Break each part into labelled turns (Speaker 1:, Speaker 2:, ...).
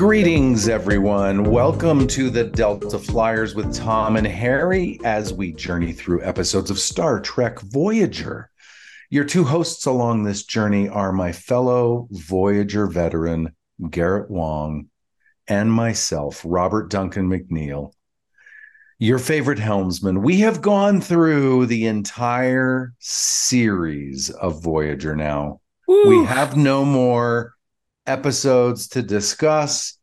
Speaker 1: Greetings, everyone. Welcome to the Delta Flyers with Tom and Harry as we journey through episodes of Star Trek Voyager. Your two hosts along this journey are my fellow Voyager veteran, Garrett Wang, and myself, Robert Duncan McNeill. Your favorite helmsman. We have gone through the entire series of Voyager now. Woo. We have no more episodes to discuss.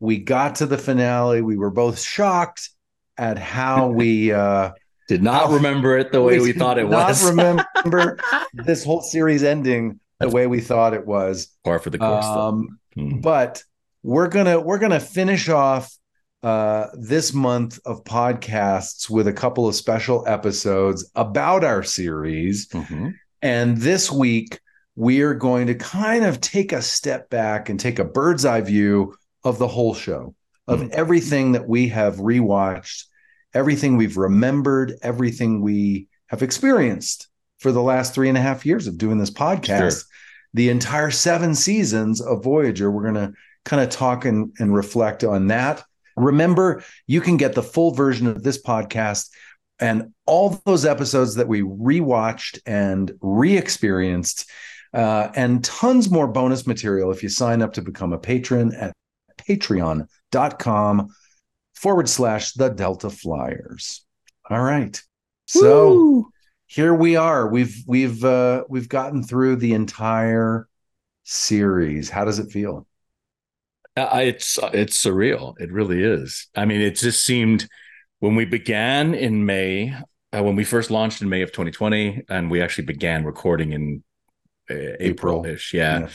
Speaker 1: We got to the finale. We were both shocked at how we uh,
Speaker 2: did not remember it the way we, we thought it was.
Speaker 1: Not remember this whole series ending the way we thought it was.
Speaker 2: Par for the course. Um,
Speaker 1: hmm. But we're gonna we're gonna finish off uh, this month of podcasts with a couple of special episodes about our series. Mm-hmm. And this week we are going to kind of take a step back and take a bird's eye view of the whole show, of mm-hmm. everything that we have rewatched, everything we've remembered, everything we have experienced for the last three and a half years of doing this podcast. Sure. The entire seven seasons of Voyager, we're going to kind of talk and, and reflect on that. Remember, you can get the full version of this podcast and all those episodes that we rewatched and re experienced uh, and tons more bonus material if you sign up to become a patron at patreon.com forward slash the Delta Flyers. All right. So Woo! here we are. We've we've uh, we've gotten through the entire series. How does it feel?
Speaker 2: Uh, it's it's surreal. It really is. I mean, it just seemed when we began in May, uh, when we first launched in May of 2020, and we actually began recording in April-ish. Yeah. yeah.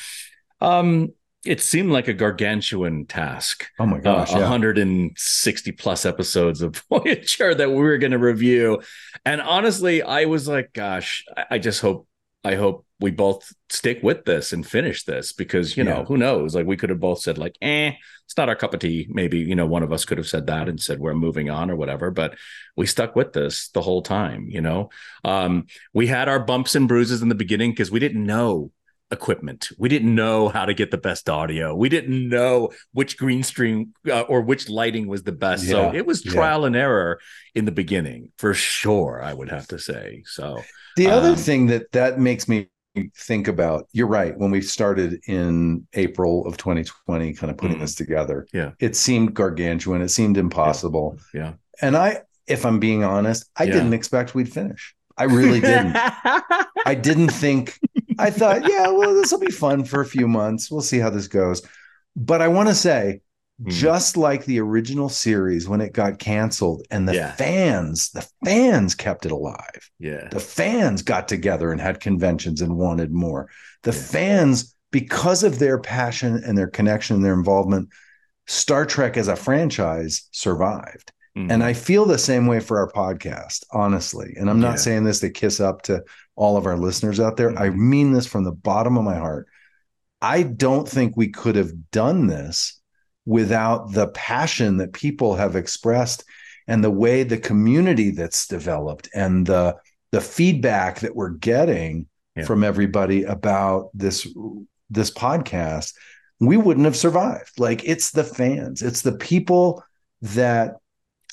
Speaker 2: Um, it seemed like a gargantuan task.
Speaker 1: Oh my gosh,
Speaker 2: uh, yeah. 160 plus episodes of Voyager that we were going to review. And honestly, I was like, gosh, I just hope I hope we both stick with this and finish this because you know yeah. who knows like we could have both said like eh it's not our cup of tea maybe you know one of us could have said that and said we're moving on or whatever but we stuck with this the whole time you know um, we had our bumps and bruises in the beginning because we didn't know equipment. We didn't know how to get the best audio. We didn't know which green screen uh, or which lighting was the best. Yeah, so it was trial yeah. and error in the beginning for sure, I would have to say. So
Speaker 1: the other um, thing that that makes me think about, you're right, when we started in April of 2020 kind of putting mm, this together.
Speaker 2: Yeah.
Speaker 1: It seemed gargantuan, it seemed impossible.
Speaker 2: Yeah. yeah.
Speaker 1: And I if I'm being honest, I didn't expect we'd finish. I really didn't. I didn't think I thought, yeah, well, this will be fun for a few months. We'll see how this goes. But I want to say, mm. just like the original series when it got canceled and the yeah. fans, the fans kept it alive.
Speaker 2: Yeah.
Speaker 1: The fans got together and had conventions and wanted more. The yeah. fans, because of their passion and their connection and their involvement, Star Trek as a franchise survived. Mm-hmm. And I feel the same way for our podcast, honestly. And I'm not yeah. saying this to kiss up to all of our listeners out there. Mm-hmm. I mean this from the bottom of my heart. I don't think we could have done this without the passion that people have expressed and the way the community that's developed and the the feedback that we're getting yeah. from everybody about this this podcast we wouldn't have survived like it's the fans it's the people that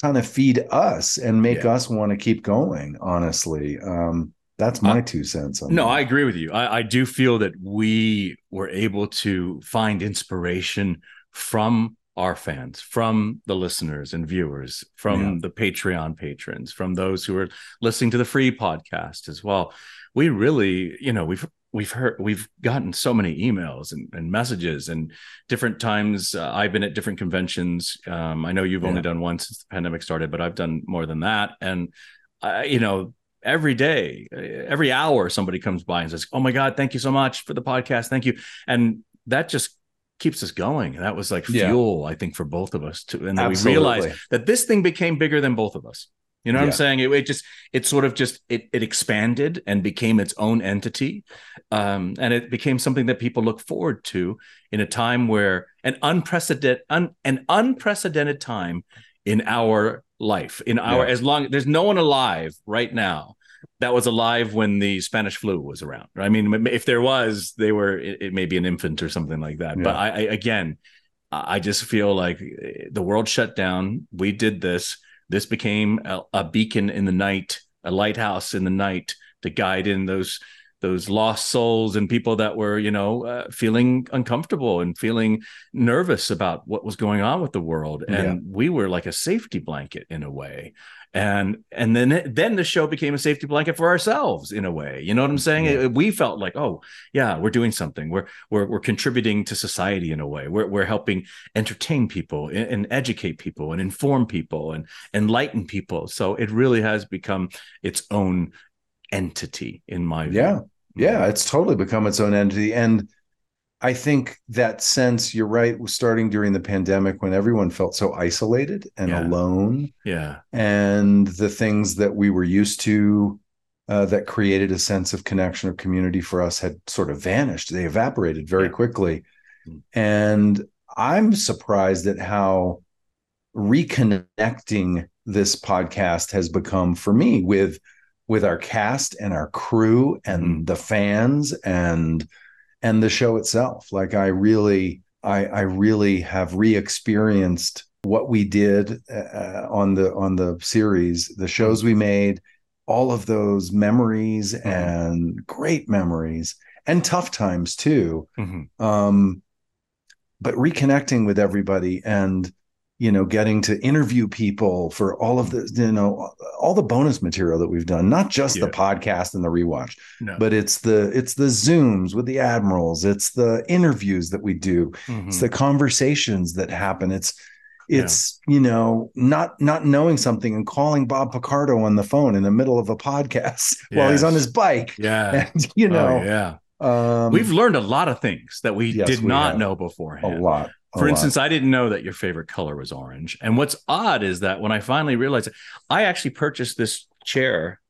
Speaker 1: kind of feed us and make yeah. us want to keep going honestly um, that's my uh, two cents
Speaker 2: no that. i agree with you I, I, do feel that we were able to find inspiration from our fans from the listeners and viewers from yeah. the patreon patrons from those who are listening to the free podcast as well. We really you know we've we've heard we've gotten so many emails and, and messages and different times. Uh, i've been at different conventions. Um, i know you've yeah. only done one since the pandemic started but i've done more than that. And uh, you know every day every hour somebody comes by and says oh my god thank you so much for the podcast. Thank you. And that just keeps us going And that was like fuel yeah. i think for both of us too and then we realized that this thing became bigger than both of us you know what yeah. I'm saying? It, it, just it sort of just it it expanded and became its own entity, um, and it became something that people look forward to in a time where an unprecedented un, an unprecedented time in our life in our yeah. as long there's no one alive right now that was alive when the Spanish flu was around. I mean, if there was, they were it, it may be an infant or something like that. Yeah. But I, I again, I just feel like the world shut down. We did this. This became a, a beacon in the night, a lighthouse in the night to guide in those those lost souls and people that were you know uh, feeling uncomfortable and feeling nervous about what was going on with the world and yeah. we were like a safety blanket in a way and and then then the show became a safety blanket for ourselves in a way. You know what i'm saying? Yeah. we felt like oh yeah we're doing something. We're we're, we're contributing to society in a way. We're, we're helping entertain people and, and educate people and inform people and enlighten people. So it really has become its own entity in my
Speaker 1: view. yeah. Yeah mm-hmm. it's totally become its own entity. And I think that sense, you're right, was starting during the pandemic when everyone felt so isolated and
Speaker 2: yeah.
Speaker 1: alone.
Speaker 2: Yeah.
Speaker 1: And the things that we were used to uh, that created a sense of connection or community for us had sort of vanished. They evaporated very yeah. quickly. Mm. And I'm surprised at how reconnecting this podcast has become for me with with our cast and our crew and mm. the fans and and the show itself. Like I really, I, I really have re-experienced what we did uh, on the on the series, the shows we made, all of those memories mm-hmm. and great memories and tough times too. Mm-hmm. Um, but reconnecting with everybody and you know getting to interview people for all of the you know all the bonus material that we've done not just yeah. the podcast and the rewatch no. but it's the it's the zooms with the admirals it's the interviews that we do mm-hmm. it's the conversations that happen it's it's yeah. you know not not knowing something and calling bob picardo on the phone in the middle of a podcast yes. while he's on his bike
Speaker 2: yeah
Speaker 1: and, you know
Speaker 2: oh, yeah um, we've learned a lot of things that we yes, did we not know beforehand
Speaker 1: a lot
Speaker 2: for instance, I didn't know that your favorite color was orange. And what's odd is that when I finally realized it, I actually purchased this chair.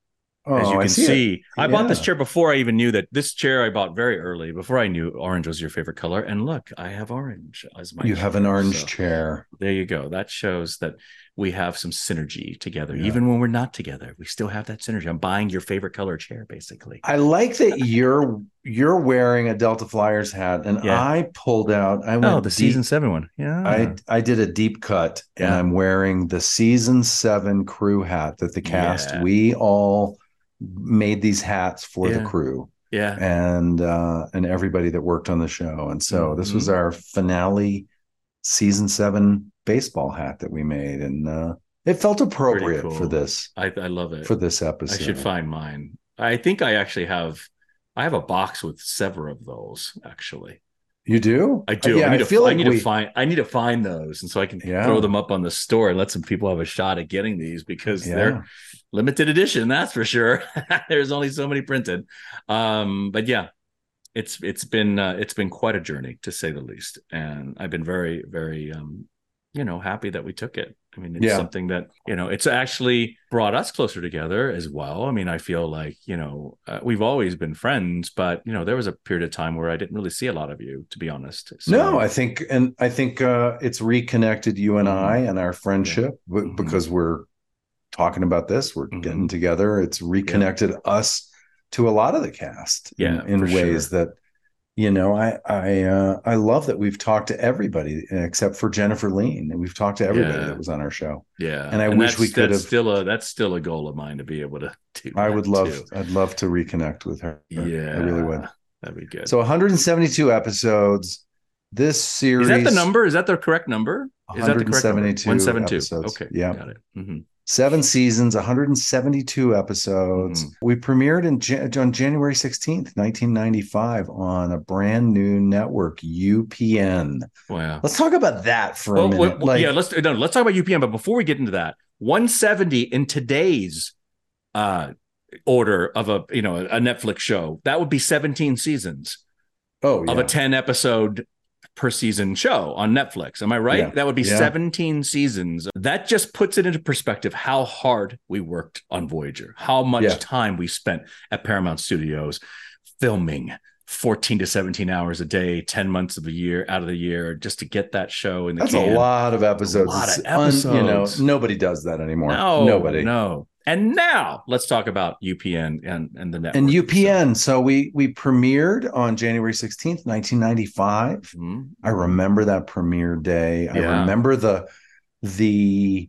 Speaker 2: Oh, as you can see, see I bought this chair before I even knew that this chair I bought very early before I knew orange was your favorite color. And look, I have orange as my.
Speaker 1: You chair, have an orange so chair.
Speaker 2: There you go. That shows that we have some synergy together. Yeah. Even when we're not together, we still have that synergy. I'm buying your favorite color chair, basically.
Speaker 1: I like that you're you're wearing a Delta Flyers hat, and yeah. I pulled out. I
Speaker 2: went oh the deep, season seven one. Yeah,
Speaker 1: I I did a deep cut, yeah. and I'm wearing the season seven crew hat that the cast we all made these hats for the crew.
Speaker 2: Yeah,
Speaker 1: and uh, and everybody that worked on the show, and so mm-hmm. this was our finale season seven baseball hat that we made, and uh, it felt appropriate cool. for this.
Speaker 2: I, I love it
Speaker 1: for this episode.
Speaker 2: I should find mine. I think I actually have. I have a box with several of those. Actually,
Speaker 1: you do?
Speaker 2: I do. Yeah, I, need I feel to, like I need we... to find. I need to find those, and so I can yeah. throw them up on the store and let some people have a shot at getting these because yeah. they're limited edition. That's for sure. There's only so many printed. Um, but yeah, it's it's been uh, it's been quite a journey to say the least, and I've been very very um, you know happy that we took it i mean it's yeah. something that you know it's actually brought us closer together as well i mean i feel like you know uh, we've always been friends but you know there was a period of time where i didn't really see a lot of you to be honest
Speaker 1: so, no i think and i think uh it's reconnected you and mm-hmm. i and our friendship yeah. mm-hmm. because we're talking about this we're mm-hmm. getting together it's reconnected yeah. us to a lot of the cast
Speaker 2: yeah
Speaker 1: in, in ways sure. that you know i i uh, i love that we've talked to everybody except for jennifer lien and we've talked to everybody yeah. that was on our show.
Speaker 2: Yeah
Speaker 1: and i and wish we could have
Speaker 2: still a that's still a goal of mine to be able to do
Speaker 1: i would love too. i'd love to reconnect with her.
Speaker 2: Yeah
Speaker 1: i really would.
Speaker 2: That'd be good.
Speaker 1: So 172 episodes this series
Speaker 2: is that the number? Is that the correct number? Is that the correct number? 172
Speaker 1: episodes.
Speaker 2: okay
Speaker 1: yeah.
Speaker 2: got it. Mm-hmm
Speaker 1: seven seasons, 172 episodes. Mm. We premiered in on January 16th, 1995, on a brand new network, UPN.
Speaker 2: Wow.
Speaker 1: Let's talk about that for well, a minute.
Speaker 2: Well, like, yeah, let's no, let's talk about UPN. But before we get into that, 170 in today's uh order of a you know a Netflix show, that would be 17 seasons.
Speaker 1: Oh, yeah.
Speaker 2: of a 10 episode per season show on Netflix. Am I right? Yeah. That would be yeah. 17 seasons. That just puts it into perspective how hard we worked on Voyager, how much yeah. time we spent at Paramount Studios filming 14 to 17 hours a day, 10 months of a year out of the year just to get that show in the
Speaker 1: That's
Speaker 2: can.
Speaker 1: a lot of episodes. A lot of episodes. Un, you know, nobody does that anymore.
Speaker 2: No,
Speaker 1: nobody.
Speaker 2: No. And now let's talk about UPN and, and the network.
Speaker 1: And UPN. So, so we we premiered on January 16th, 1995. Mm-hmm. I remember that premiere day. Yeah. I remember the the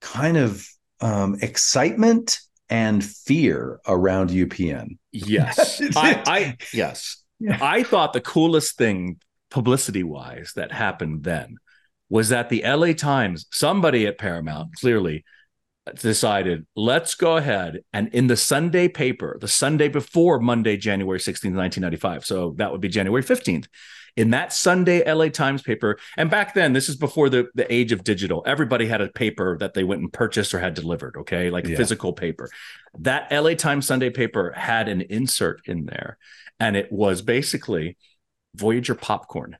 Speaker 1: kind of um, excitement and fear around UPN.
Speaker 2: Yes. I, I yes. Yeah. I thought the coolest thing publicity wise that happened then was that the LA Times, somebody at Paramount clearly decided, let's go ahead and in the Sunday paper, the Sunday before Monday, January 16th, 1995. So that would be January 15th. In that Sunday LA Times paper, and back then, this is before the, the age of digital, everybody had a paper that they went and purchased or had delivered, okay, like yeah. physical paper. That LA Times Sunday paper had an insert in there, and it was basically Voyager popcorn.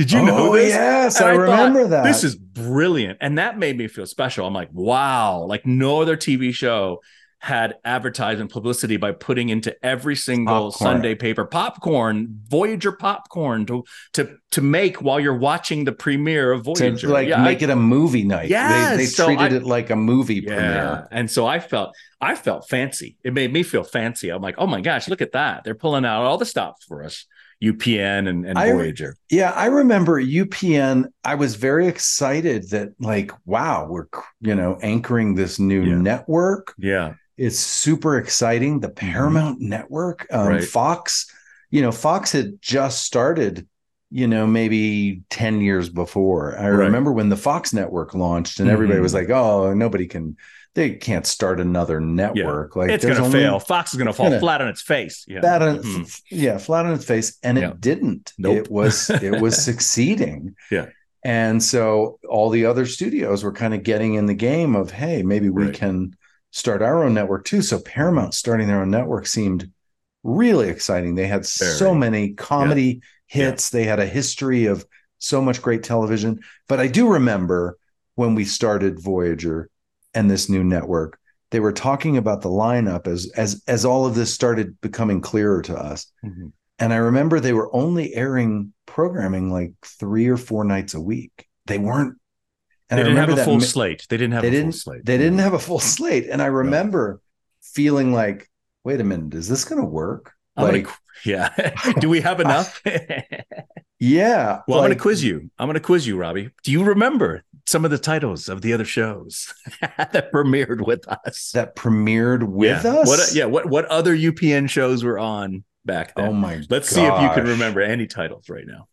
Speaker 2: Did you know
Speaker 1: oh, this? Yes, I, I, remember that.
Speaker 2: This is brilliant. And that made me feel special. I'm like, wow, like no other TV show had advertisement publicity by putting into every single popcorn. Sunday paper popcorn, Voyager popcorn to to to make while you're watching the premiere of Voyager.
Speaker 1: To like yeah, make I, it a movie night. Yeah, they, they so treated I, it like a movie yeah. premiere.
Speaker 2: And so I felt I felt fancy. It made me feel fancy. I'm like, oh my gosh, look at that. They're pulling out all the stops for us. UPN and, and I, Voyager.
Speaker 1: Yeah, I remember UPN. I was very excited that, like, wow, we're you know anchoring this new yeah. network.
Speaker 2: Yeah,
Speaker 1: it's super exciting. The mm-hmm. Paramount mm-hmm. Network, um, right. Fox. You know, Fox had just started. You know, maybe ten years before. I right. remember when the Fox Network launched, and mm-hmm. everybody was like, "Oh, nobody can." They can't start another network.
Speaker 2: Yeah. Like it's going to fail. Fox is going to fall gonna, flat on its face.
Speaker 1: Yeah, flat on, mm-hmm. yeah, flat on its face, and yeah. it didn't. Nope. It was it was succeeding.
Speaker 2: Yeah,
Speaker 1: and so all the other studios were kind of getting in the game of, hey, maybe we right. can start our own network too. So Paramount starting their own network seemed really exciting. They had Very. so many comedy yeah. hits. They had a history of so much great television. But I do remember when we started Voyager and this new network they were talking about the lineup as as as all of this started becoming clearer to us. Mm-hmm. and i remember they were only airing programming like three or four nights a week. They weren't.
Speaker 2: And they didn't have a full mi- slate. They didn't have
Speaker 1: they
Speaker 2: a
Speaker 1: didn't,
Speaker 2: full slate.
Speaker 1: they didn't have a full slate. And i remember feeling like wait a minute is this going to work?
Speaker 2: I'm like gonna, yeah. Do we have enough?
Speaker 1: Yeah.
Speaker 2: Well like, i'm going to quiz you. I'm going to quiz you robbie. Do you remember some of the titles of the other shows that premiered with us.
Speaker 1: That premiered with
Speaker 2: yeah.
Speaker 1: us.
Speaker 2: What? Yeah. What? What other UPN shows were on back then?
Speaker 1: Oh my!
Speaker 2: Let's
Speaker 1: gosh.
Speaker 2: see if you can remember any titles right now.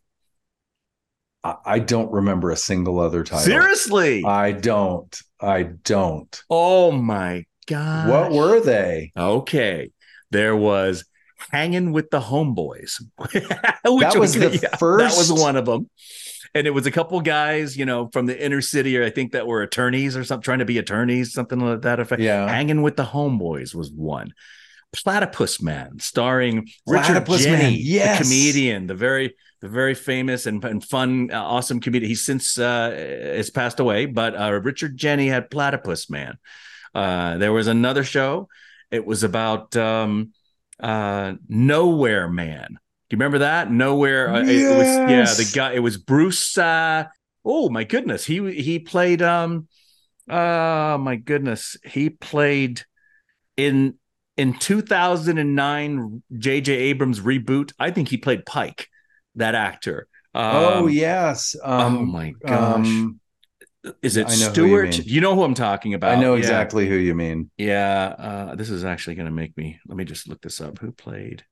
Speaker 1: I don't remember a single other title.
Speaker 2: Seriously,
Speaker 1: I don't. I don't.
Speaker 2: Oh my god!
Speaker 1: What were they?
Speaker 2: Okay, there was hanging with the homeboys.
Speaker 1: that was, was the yeah, first.
Speaker 2: That was one of them and it was a couple guys, you know, from the inner city, or I think that were attorneys or something, trying to be attorneys, something like that effect.
Speaker 1: Yeah,
Speaker 2: hanging with the homeboys was one. Platypus Man, starring Platypus Richard Jeni,
Speaker 1: yes.
Speaker 2: the comedian, the very the very famous and, and fun, uh, awesome comedian. He's since uh, has passed away, but uh, Richard Jeni had Platypus Man. Uh, there was another show. It was about um, uh, Nowhere Man do you remember that? Nowhere. Uh, yes. It was yeah. The guy. It was Bruce. Uh, oh my goodness. He he played. Um. Oh my goodness. He played in in 2009 J.J. Abrams reboot. I think he played Pike, that actor.
Speaker 1: Oh, um, oh yes.
Speaker 2: Um, oh my gosh. Um, is it Stewart? You, you, know who I'm talking about.
Speaker 1: I know exactly yeah. who you mean.
Speaker 2: Yeah. Uh, this is actually going to make me. Let me just look this up. Who played?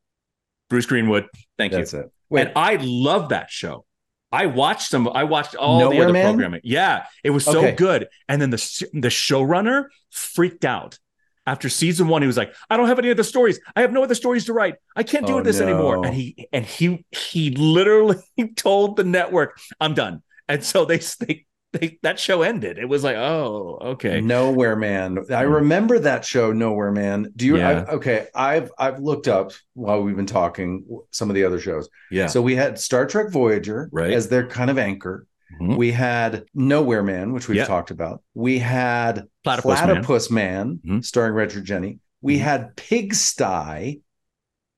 Speaker 2: Bruce Greenwood. Thank
Speaker 1: That's
Speaker 2: you.
Speaker 1: That's it.
Speaker 2: Wait. And I love that show. I watched some. I watched all Nowhere the other Man? programming. Yeah, it was so okay. good. And then the the showrunner freaked out after season one. He was like, "I don't have any other stories. I have no other stories to write. I can't do oh, this no. anymore." And he and he he literally told the network, "I'm done." And so they they they, that show ended. It was like, oh, okay.
Speaker 1: Nowhere Man. I hmm. remember that show, Nowhere Man. Do you? Yeah. I, okay, I've I've looked up while we've been talking some of the other shows.
Speaker 2: Yeah.
Speaker 1: So we had Star Trek Voyager
Speaker 2: right.
Speaker 1: as their kind of anchor. Mm-hmm. We had Nowhere Man, which we've yep. talked about. We had
Speaker 2: Platypus,
Speaker 1: Platypus Man, Man mm-hmm. starring Richard Jeni. We mm-hmm. had Pigsty.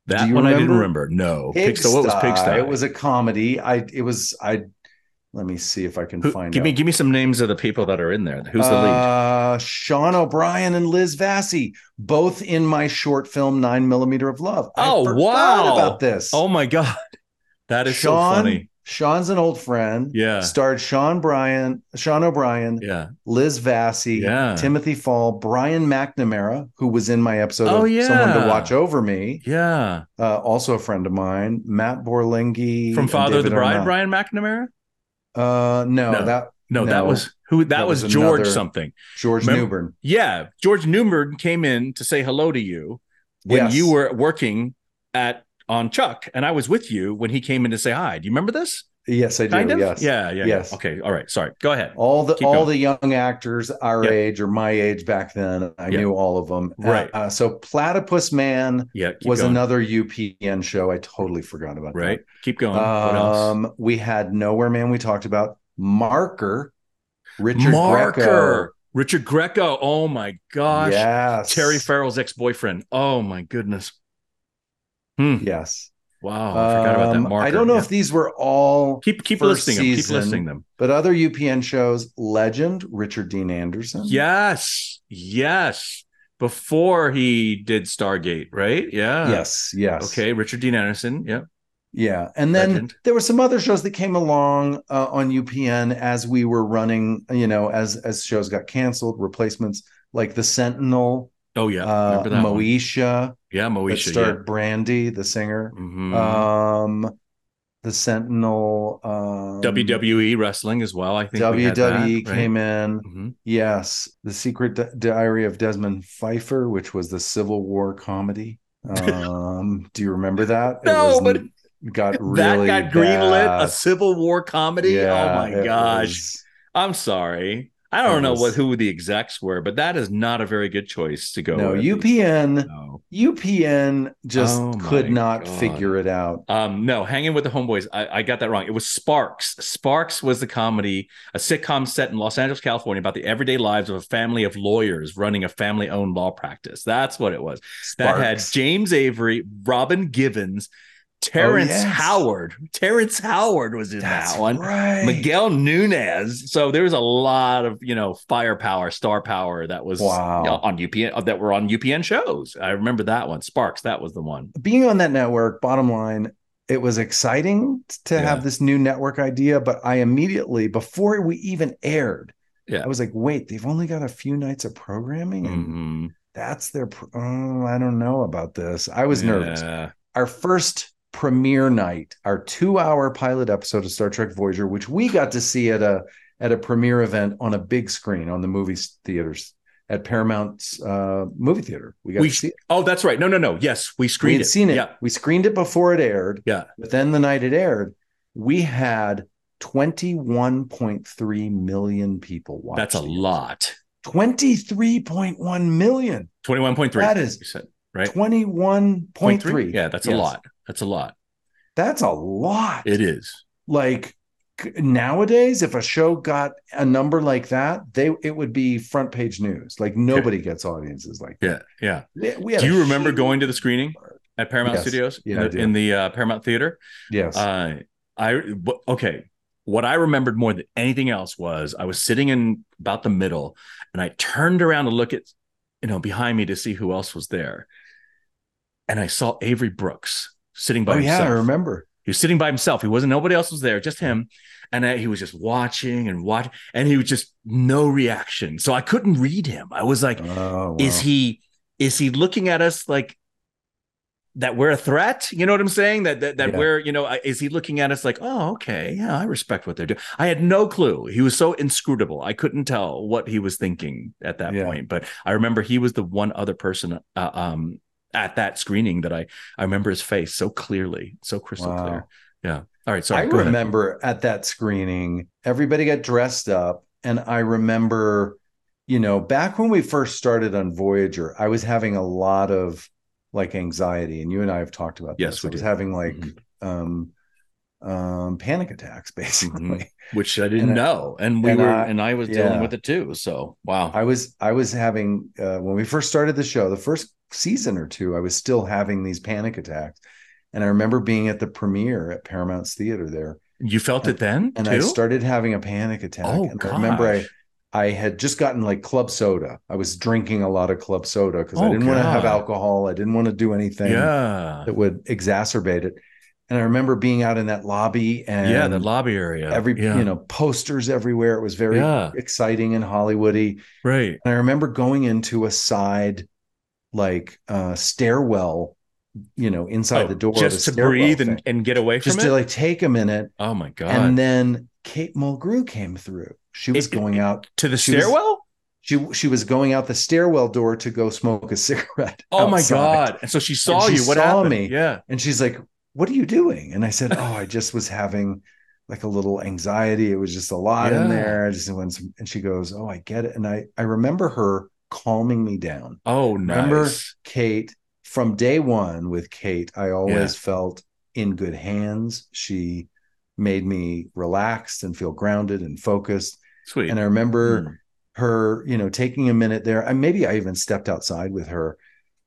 Speaker 2: That one remember? I didn't remember. No,
Speaker 1: Pigsty. What was Pigsty? It was a comedy. I. It was. I Let me see if I can
Speaker 2: Who-
Speaker 1: find
Speaker 2: give me give me some names of the people that are in there. Who's the lead?
Speaker 1: Uh, Sean O'Bryan and Liz Vassey, both in my short film Nine Millimeter of Love.
Speaker 2: Oh, wow.
Speaker 1: About this.
Speaker 2: Oh my god, that is
Speaker 1: Sean,
Speaker 2: so funny.
Speaker 1: Sean's an old friend.
Speaker 2: Yeah.
Speaker 1: Starred Sean Bryan, Sean O'Bryan,
Speaker 2: Yeah.
Speaker 1: Liz Vassey,
Speaker 2: Yeah.
Speaker 1: Timothy Fall, Brian McNamara, who was in my episode
Speaker 2: Oh,
Speaker 1: of Someone to Watch Over Me,
Speaker 2: Yeah.
Speaker 1: uh, also a friend of mine, Matt Borlenghi.
Speaker 2: From Father of the Bride, Brian McNamara?
Speaker 1: Uh, no,
Speaker 2: No.
Speaker 1: that
Speaker 2: No, that was who that,
Speaker 1: That
Speaker 2: was,
Speaker 1: was
Speaker 2: George something.
Speaker 1: George
Speaker 2: Remember-
Speaker 1: Newbern.
Speaker 2: Yeah. George Newbern came in to say hello to you when
Speaker 1: Yes.
Speaker 2: you were working at on Chuck, and I was with you when he came in to say hi. Do you remember this?
Speaker 1: Yes, I do.
Speaker 2: Kind of?
Speaker 1: Yes.
Speaker 2: Yeah, yeah.
Speaker 1: Yes.
Speaker 2: Yeah. Okay. All right. Sorry. Go ahead.
Speaker 1: all the
Speaker 2: Keep
Speaker 1: all
Speaker 2: going.
Speaker 1: the young actors our
Speaker 2: Yeah.
Speaker 1: age or my age back then i
Speaker 2: Yeah.
Speaker 1: knew all of them
Speaker 2: Right.
Speaker 1: uh, so platypus man
Speaker 2: Yeah.
Speaker 1: Was
Speaker 2: going.
Speaker 1: another upn show i totally forgot about
Speaker 2: right. Keep
Speaker 1: that
Speaker 2: going. what else?
Speaker 1: um we had nowhere man we talked about marker richard
Speaker 2: Marker.
Speaker 1: Grieco.
Speaker 2: Richard Grieco. Oh my gosh.
Speaker 1: yes
Speaker 2: Terry Farrell's ex-boyfriend. Oh my goodness. Hmm.
Speaker 1: yes
Speaker 2: Wow. I forgot about that
Speaker 1: Um,
Speaker 2: marker.
Speaker 1: i don't know
Speaker 2: Yeah.
Speaker 1: if these were all
Speaker 2: keep keep
Speaker 1: first
Speaker 2: listing them. Keep listing them.
Speaker 1: but other upn shows legend richard dean anderson
Speaker 2: Yes. Yes. Before he did Stargate, right? Yeah.
Speaker 1: yes yes
Speaker 2: Okay. Richard Dean Anderson. Yeah.
Speaker 1: Yeah, and then
Speaker 2: Legend.
Speaker 1: there were some other shows that came along uh, on UPN as we were running. You know, as as shows got canceled, replacements like the Sentinel,
Speaker 2: Oh yeah.
Speaker 1: uh,
Speaker 2: that?
Speaker 1: Moesha,
Speaker 2: Yeah,
Speaker 1: that
Speaker 2: Moesha.
Speaker 1: starred Brandy, the singer.
Speaker 2: Yeah. Mhm.
Speaker 1: Um, the Sentinel, um,
Speaker 2: WWE wrestling as well. I think that,
Speaker 1: WWE
Speaker 2: right?
Speaker 1: came in.
Speaker 2: Mhm.
Speaker 1: Yes, the Secret Di- Diary of Desmond Pfeiffer, which was the Civil War comedy. Um, do you remember that?
Speaker 2: No, but
Speaker 1: got really
Speaker 2: that got greenlit.
Speaker 1: bad.
Speaker 2: A Civil War comedy. Yeah, oh my gosh.
Speaker 1: was-
Speaker 2: I'm sorry. I don't know what who the execs were, but that is not a very good choice to go.
Speaker 1: no,
Speaker 2: with.
Speaker 1: UPN
Speaker 2: No.
Speaker 1: UPN just
Speaker 2: Oh
Speaker 1: could not
Speaker 2: God.
Speaker 1: figure it out.
Speaker 2: Um, no, hanging with the homeboys. I, I got that wrong. It was Sparks. Sparks was the comedy, a sitcom set in Los Angeles, California, about the everyday lives of a family of lawyers running a family-owned law practice. That's what it was. That had James Avery, Robin Givens, Terrence
Speaker 1: yes.
Speaker 2: Howard. Terrence Howard was in
Speaker 1: That's
Speaker 2: that one.
Speaker 1: right.
Speaker 2: Miguel Nunez. So there was a lot of you know firepower, star power that was
Speaker 1: Wow.
Speaker 2: you know, on UPN that were on UPN shows. I remember that one. Sparks. That was the one.
Speaker 1: being on that network, bottom line, it was exciting to
Speaker 2: Yeah.
Speaker 1: have this new network idea, but I immediately, before we even aired,
Speaker 2: Yeah.
Speaker 1: I was like, wait, they've only got a few nights of programming and
Speaker 2: Mhm.
Speaker 1: that's their, pro- oh, I don't know about this. I was nervous. Our first premiere night, our two hour pilot episode of Star Trek Voyager, which we got to see at a, at a premiere event on a big screen on the movie theaters at Paramount's uh, movie theater. We got
Speaker 2: We
Speaker 1: to see it.
Speaker 2: Oh, that's right. No, no, no. Yes, we
Speaker 1: we
Speaker 2: screened
Speaker 1: had
Speaker 2: it.
Speaker 1: seen it.
Speaker 2: Yeah.
Speaker 1: We screened it before it aired.
Speaker 2: Yeah.
Speaker 1: But then the night it aired, we had 21.3 million people watching.
Speaker 2: That's a lot.
Speaker 1: 23.1 million.
Speaker 2: 21.3.
Speaker 1: That is-
Speaker 2: right?
Speaker 1: 21.3.
Speaker 2: Yeah, that's a lot. That's a lot.
Speaker 1: That's a lot.
Speaker 2: It is.
Speaker 1: like nowadays, if a show got a number like that, they it would be front page news. Like nobody gets audiences like that. Yeah. Yeah.
Speaker 2: Do you remember going to the screening at Paramount
Speaker 1: Yes.
Speaker 2: Studios
Speaker 1: Yeah,
Speaker 2: in the, in the uh, Paramount Theater?
Speaker 1: Yes.
Speaker 2: Uh, I okay. What I remembered more than anything else was I was sitting in about the middle, and I turned around to look at, you know, behind me to see who else was there, and I saw Avery Brooks sitting by himself.
Speaker 1: oh yeah. I remember.
Speaker 2: He was sitting by himself. He wasn't. Nobody else was there. Just him, and I, he was just watching and watching, and he was just no reaction. So I couldn't read him. I was like,
Speaker 1: Oh,
Speaker 2: is he is he looking at us like that we're a threat you know what i'm saying that that, that
Speaker 1: Yeah.
Speaker 2: we're you know is he looking at us like oh okay yeah i respect what they're doing i had no clue he was so inscrutable i couldn't tell what he was thinking at that
Speaker 1: Yeah.
Speaker 2: point but i remember he was the one other person uh, um at that screening that i i remember his face so clearly so crystal
Speaker 1: Wow.
Speaker 2: clear yeah all right sorry
Speaker 1: I
Speaker 2: go ahead.
Speaker 1: remember at that screening, everybody got dressed up. And I remember, you know, back when we first started on Voyager, I was having a lot of like anxiety. And you and I have talked about
Speaker 2: Yes,
Speaker 1: this. I was having like
Speaker 2: Mhm.
Speaker 1: um um panic attacks, basically.
Speaker 2: Mhm. which i didn't
Speaker 1: And I-
Speaker 2: know and we
Speaker 1: and
Speaker 2: were
Speaker 1: I-
Speaker 2: and i was dealing with it too so wow
Speaker 1: I was I was having uh, when we first started the show, the first season or two, I was still having these panic attacks. And I remember being at the premiere at Paramount's Theater there,
Speaker 2: You felt it then,
Speaker 1: and
Speaker 2: too?
Speaker 1: I started having a panic attack.
Speaker 2: Oh,
Speaker 1: and I remember I. I had just gotten like club soda. I was drinking a lot of club soda because I
Speaker 2: Oh,
Speaker 1: didn't want to have alcohol. I didn't want to do anything
Speaker 2: yeah,
Speaker 1: that would exacerbate it. And I remember being out in that lobby and
Speaker 2: yeah, the lobby area.
Speaker 1: every
Speaker 2: yeah.
Speaker 1: you know posters everywhere. It was very
Speaker 2: Yeah.
Speaker 1: exciting and Hollywoody.
Speaker 2: right.
Speaker 1: And I remember going into a side like uh stairwell, you know, inside
Speaker 2: Oh,
Speaker 1: the door,
Speaker 2: just to breathe and, and get away from
Speaker 1: just
Speaker 2: it.
Speaker 1: to like take a minute.
Speaker 2: oh my god!
Speaker 1: And then Kate Mulgrew came through. She was
Speaker 2: It-
Speaker 1: going
Speaker 2: it-
Speaker 1: out.
Speaker 2: to the
Speaker 1: she was-
Speaker 2: stairwell.
Speaker 1: She she was going out the stairwell door to go smoke a cigarette.
Speaker 2: oh my god! And so she saw
Speaker 1: she
Speaker 2: you. What
Speaker 1: saw
Speaker 2: happened?
Speaker 1: me.
Speaker 2: Yeah.
Speaker 1: And she's like, "What are you doing?" And I said, "Oh, I just was having like a little anxiety. It was just a lot
Speaker 2: Yeah.
Speaker 1: in there. I just went." Some, and she goes, "Oh, I get it." And I I remember her calming me down.
Speaker 2: Oh, nice.
Speaker 1: Remember Kate from day one with Kate? I always felt in good hands. She made me relaxed and feel grounded and focused.
Speaker 2: Sweet.
Speaker 1: And I remember
Speaker 2: Mm.
Speaker 1: her, you know, taking a minute there. And maybe I even stepped outside with her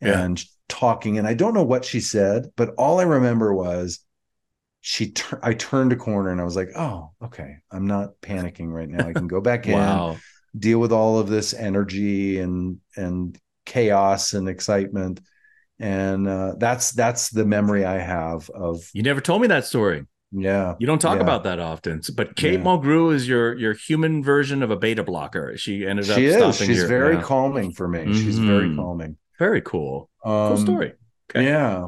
Speaker 2: Yeah.
Speaker 1: and talking. And I don't know what she said, but all I remember was she tur- I turned a corner and I was like, oh, okay. I'm not panicking right now. I can go back in,
Speaker 2: wow.
Speaker 1: Deal with all of this energy and and chaos and excitement. And uh, that's that's the memory I have of
Speaker 2: You never told me that story.
Speaker 1: yeah.
Speaker 2: You don't talk
Speaker 1: Yeah.
Speaker 2: about that often. But Kate
Speaker 1: Yeah.
Speaker 2: Mulgrew is your your human version of a beta blocker. She ended up
Speaker 1: She is.
Speaker 2: stopping
Speaker 1: She's
Speaker 2: your-
Speaker 1: very
Speaker 2: yeah.
Speaker 1: calming for me. She's very calming.
Speaker 2: very cool.
Speaker 1: Um,
Speaker 2: Cool story. Okay.
Speaker 1: Yeah.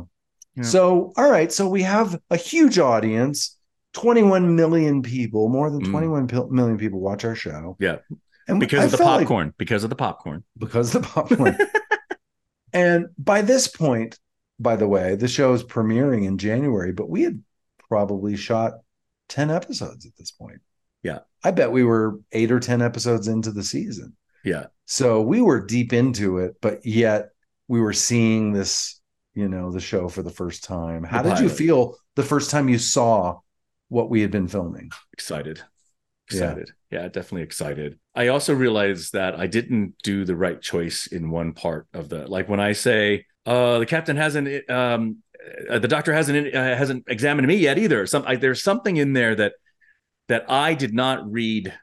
Speaker 2: Yeah.
Speaker 1: So, all right. So we have a huge audience 21 million people, more than
Speaker 2: Mm.
Speaker 1: 21 pil- million people watch our show.
Speaker 2: Yeah.
Speaker 1: And
Speaker 2: Because of the
Speaker 1: felt like-
Speaker 2: popcorn. because of the popcorn.
Speaker 1: because of the popcorn. and by this point, by the way, the show is premiering in January, but we had probably shot 10 episodes at this point.
Speaker 2: Yeah.
Speaker 1: I bet we were eight or 10 episodes into the season.
Speaker 2: Yeah.
Speaker 1: So we were deep into it, but yet we were seeing this, you know, the show for the first time. How
Speaker 2: The
Speaker 1: did you feel the first time you saw what we had been filming?
Speaker 2: Excited.
Speaker 1: Yeah.
Speaker 2: Excited. Yeah. definitely excited. I also realized that I didn't do the right choice in one part of the like when I say uh the captain hasn't um uh, the doctor hasn't uh, hasn't examined me yet either. Some I, there's something in there that that I did not read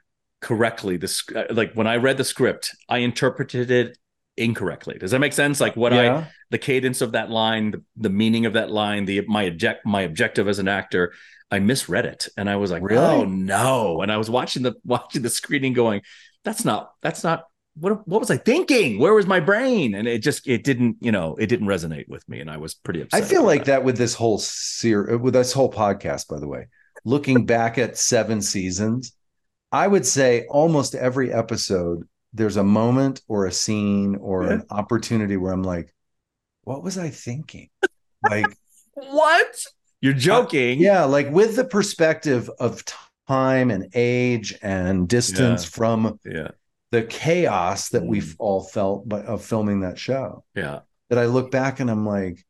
Speaker 2: correctly. This like when I read the script, I interpreted it incorrectly. Does that make sense? Like what I the cadence of that line, the, the meaning of that line, the my object my objective as an actor, I misread it, and I was like,
Speaker 1: Really?
Speaker 2: oh no! And I was watching the watching the screening, going, that's not that's not what what was I thinking? Where was my brain? And it just it didn't you know it didn't resonate with me, and I was pretty upset.
Speaker 1: I feel like that with this whole series, with this whole podcast, by the way, looking back at seven seasons, I would say almost every episode, there's a moment or a scene or an opportunity where I'm like, what was I thinking? Like,
Speaker 2: What? You're joking?
Speaker 1: yeah, like with the perspective of time and age and distance
Speaker 2: Yeah.
Speaker 1: from
Speaker 2: yeah,
Speaker 1: the chaos that
Speaker 2: Mm.
Speaker 1: we've all felt by, of filming that show,
Speaker 2: yeah.
Speaker 1: that I look back and I'm like,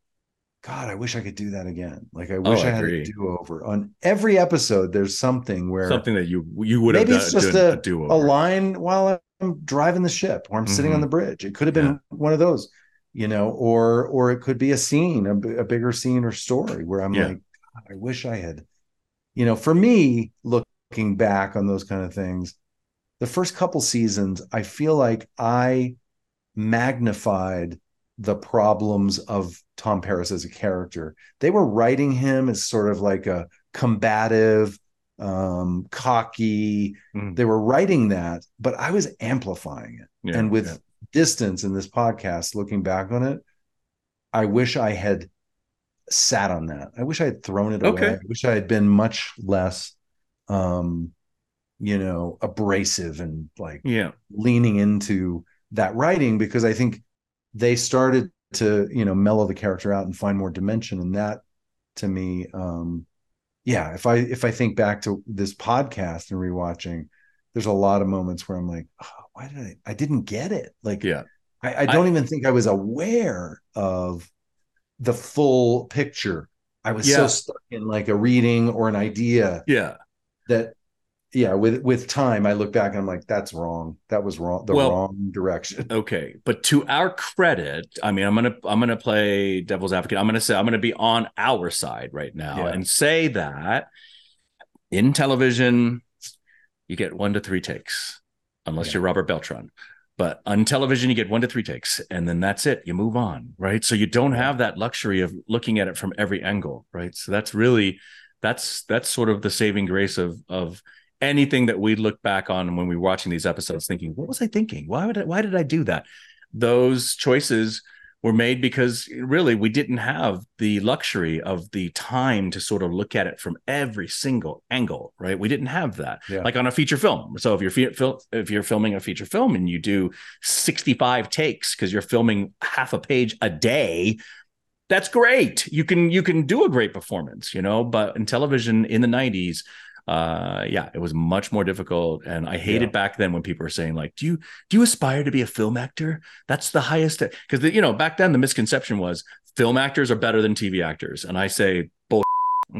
Speaker 1: God, I wish I could do that again. Like I wish
Speaker 2: Oh, I
Speaker 1: I, had a do over. On every episode, there's something where
Speaker 2: Something that you you would have
Speaker 1: maybe
Speaker 2: done,
Speaker 1: it's just
Speaker 2: done
Speaker 1: a, a line while I'm driving the ship or I'm sitting on
Speaker 2: Mhm.
Speaker 1: the bridge. It could have been one of those, you know, or or it could be a scene, a bigger scene or story where I'm
Speaker 2: Yeah.
Speaker 1: like, God, I wish I had, you know, for me, looking back on those kind of things, the first couple seasons, I feel like I magnified the problems of Tom Paris as a character. They were writing him as sort of like a combative, um, cocky.
Speaker 2: Mm.
Speaker 1: They were writing that, but I was amplifying it.
Speaker 2: Yeah,
Speaker 1: and with
Speaker 2: yeah.
Speaker 1: Distance in this podcast, looking back on it, I wish I had sat on that. I wish I had thrown it
Speaker 2: Okay.
Speaker 1: away. I wish I had been much less um you know abrasive and like
Speaker 2: yeah,
Speaker 1: leaning into that writing because I think they started to, you know, mellow the character out and find more dimension. And that to me, um, yeah, if I if I think back to this podcast and rewatching, there's a lot of moments where I'm like, oh, why did I I didn't get it? Like
Speaker 2: yeah.
Speaker 1: I, I don't even think I was aware of the full picture. I was so stuck in like a reading or an idea
Speaker 2: Yeah.
Speaker 1: that yeah, with with time I look back and I'm like, that's wrong. That was wrong, the
Speaker 2: Well-
Speaker 1: wrong direction.
Speaker 2: Okay, but to our credit, I mean, I'm gonna I'm gonna play devil's advocate. I'm gonna say I'm gonna be on our side right now
Speaker 1: Yeah.
Speaker 2: and say that in television, you get one to three takes, unless
Speaker 1: Yeah.
Speaker 2: you're Robert Beltran. But on television, you get one to three takes, and then that's it. You move on, right? So you don't have that luxury of looking at it from every angle, right? So that's really that's that's sort of the saving grace of of anything that we look back on when we're watching these episodes, thinking, "What was I thinking? Why would I, why did I do that?" Those choices were made because really we didn't have the luxury of the time to sort of look at it from every single angle right? We didn't have that.
Speaker 1: Yeah.
Speaker 2: like on a feature film. So if you're fil- if you're filming a feature film and you do 65 takes because you're filming half a page a day that's great. You can you can do a great performance you know? But in television in the 90s uh yeah it was much more difficult and i hated
Speaker 1: Yeah.
Speaker 2: back then when people were saying like do you do you aspire to be a film actor that's the highest because you know back then the misconception was film actors are better than tv actors and i say bull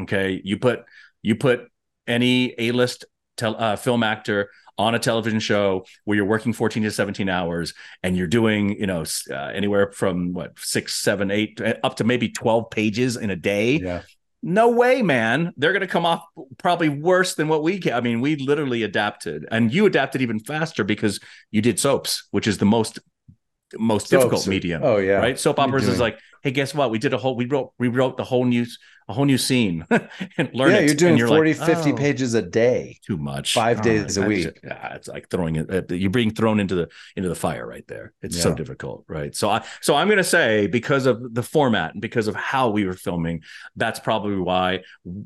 Speaker 2: okay you put you put any a-list tel- uh, film actor on a television show where you're working 14 to 17 hours and you're doing you know uh, anywhere from what six seven eight up to maybe 12 pages in a day
Speaker 1: Yeah.
Speaker 2: No way, man. They're going to come off probably worse than what we can. I mean, we literally adapted, and you adapted even faster because you did soaps, which is the most most difficult
Speaker 1: Soaps are-
Speaker 2: medium.
Speaker 1: Oh yeah.
Speaker 2: Right. Soap
Speaker 1: What are you
Speaker 2: operas is like, hey, guess what? We did a whole we wrote we wrote the whole new a whole new scene and learn
Speaker 1: yeah,
Speaker 2: it.
Speaker 1: you're doing
Speaker 2: you're
Speaker 1: 40,
Speaker 2: like,
Speaker 1: 50
Speaker 2: oh,
Speaker 1: pages a day.
Speaker 2: too much.
Speaker 1: five
Speaker 2: Oh,
Speaker 1: days a week.
Speaker 2: Yeah, it's like throwing it. uh, You're being thrown into the into the fire right there. It's so difficult, right? So I so I'm gonna say because of the format and because of how we were filming, that's probably why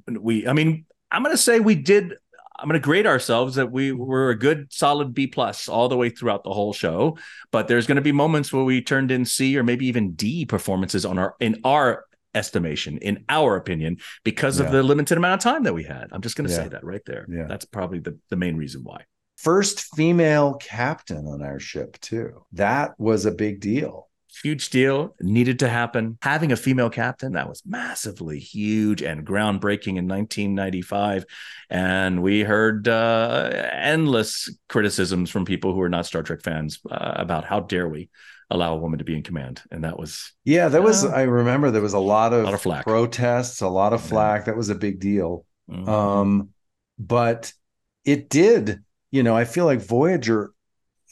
Speaker 2: we. I mean, I'm gonna say we did. I'm going to grade ourselves that we mm-hmm. were a good solid B plus all the way throughout the whole show. But there's going to be moments where we turned in C or maybe even D performances on our in our estimation, in our opinion, because of the limited amount of time that we had. I'm just going to
Speaker 1: Yeah.
Speaker 2: say that right there.
Speaker 1: Yeah.
Speaker 2: That's probably the, the main reason why.
Speaker 1: First female captain on our ship too. That was a big deal.
Speaker 2: Huge deal, needed to happen. Having a female captain, that was massively huge and groundbreaking in 1995. And we heard uh, endless criticisms from people who are not Star Trek fans uh, about how dare we allow a woman to be in command. And that was
Speaker 1: Yeah, that was. I remember there was a lot of,
Speaker 2: lot of flack.
Speaker 1: protests, a lot of flack. That was a big deal.
Speaker 2: mm,
Speaker 1: Um, but it did. You know, I feel like Voyager,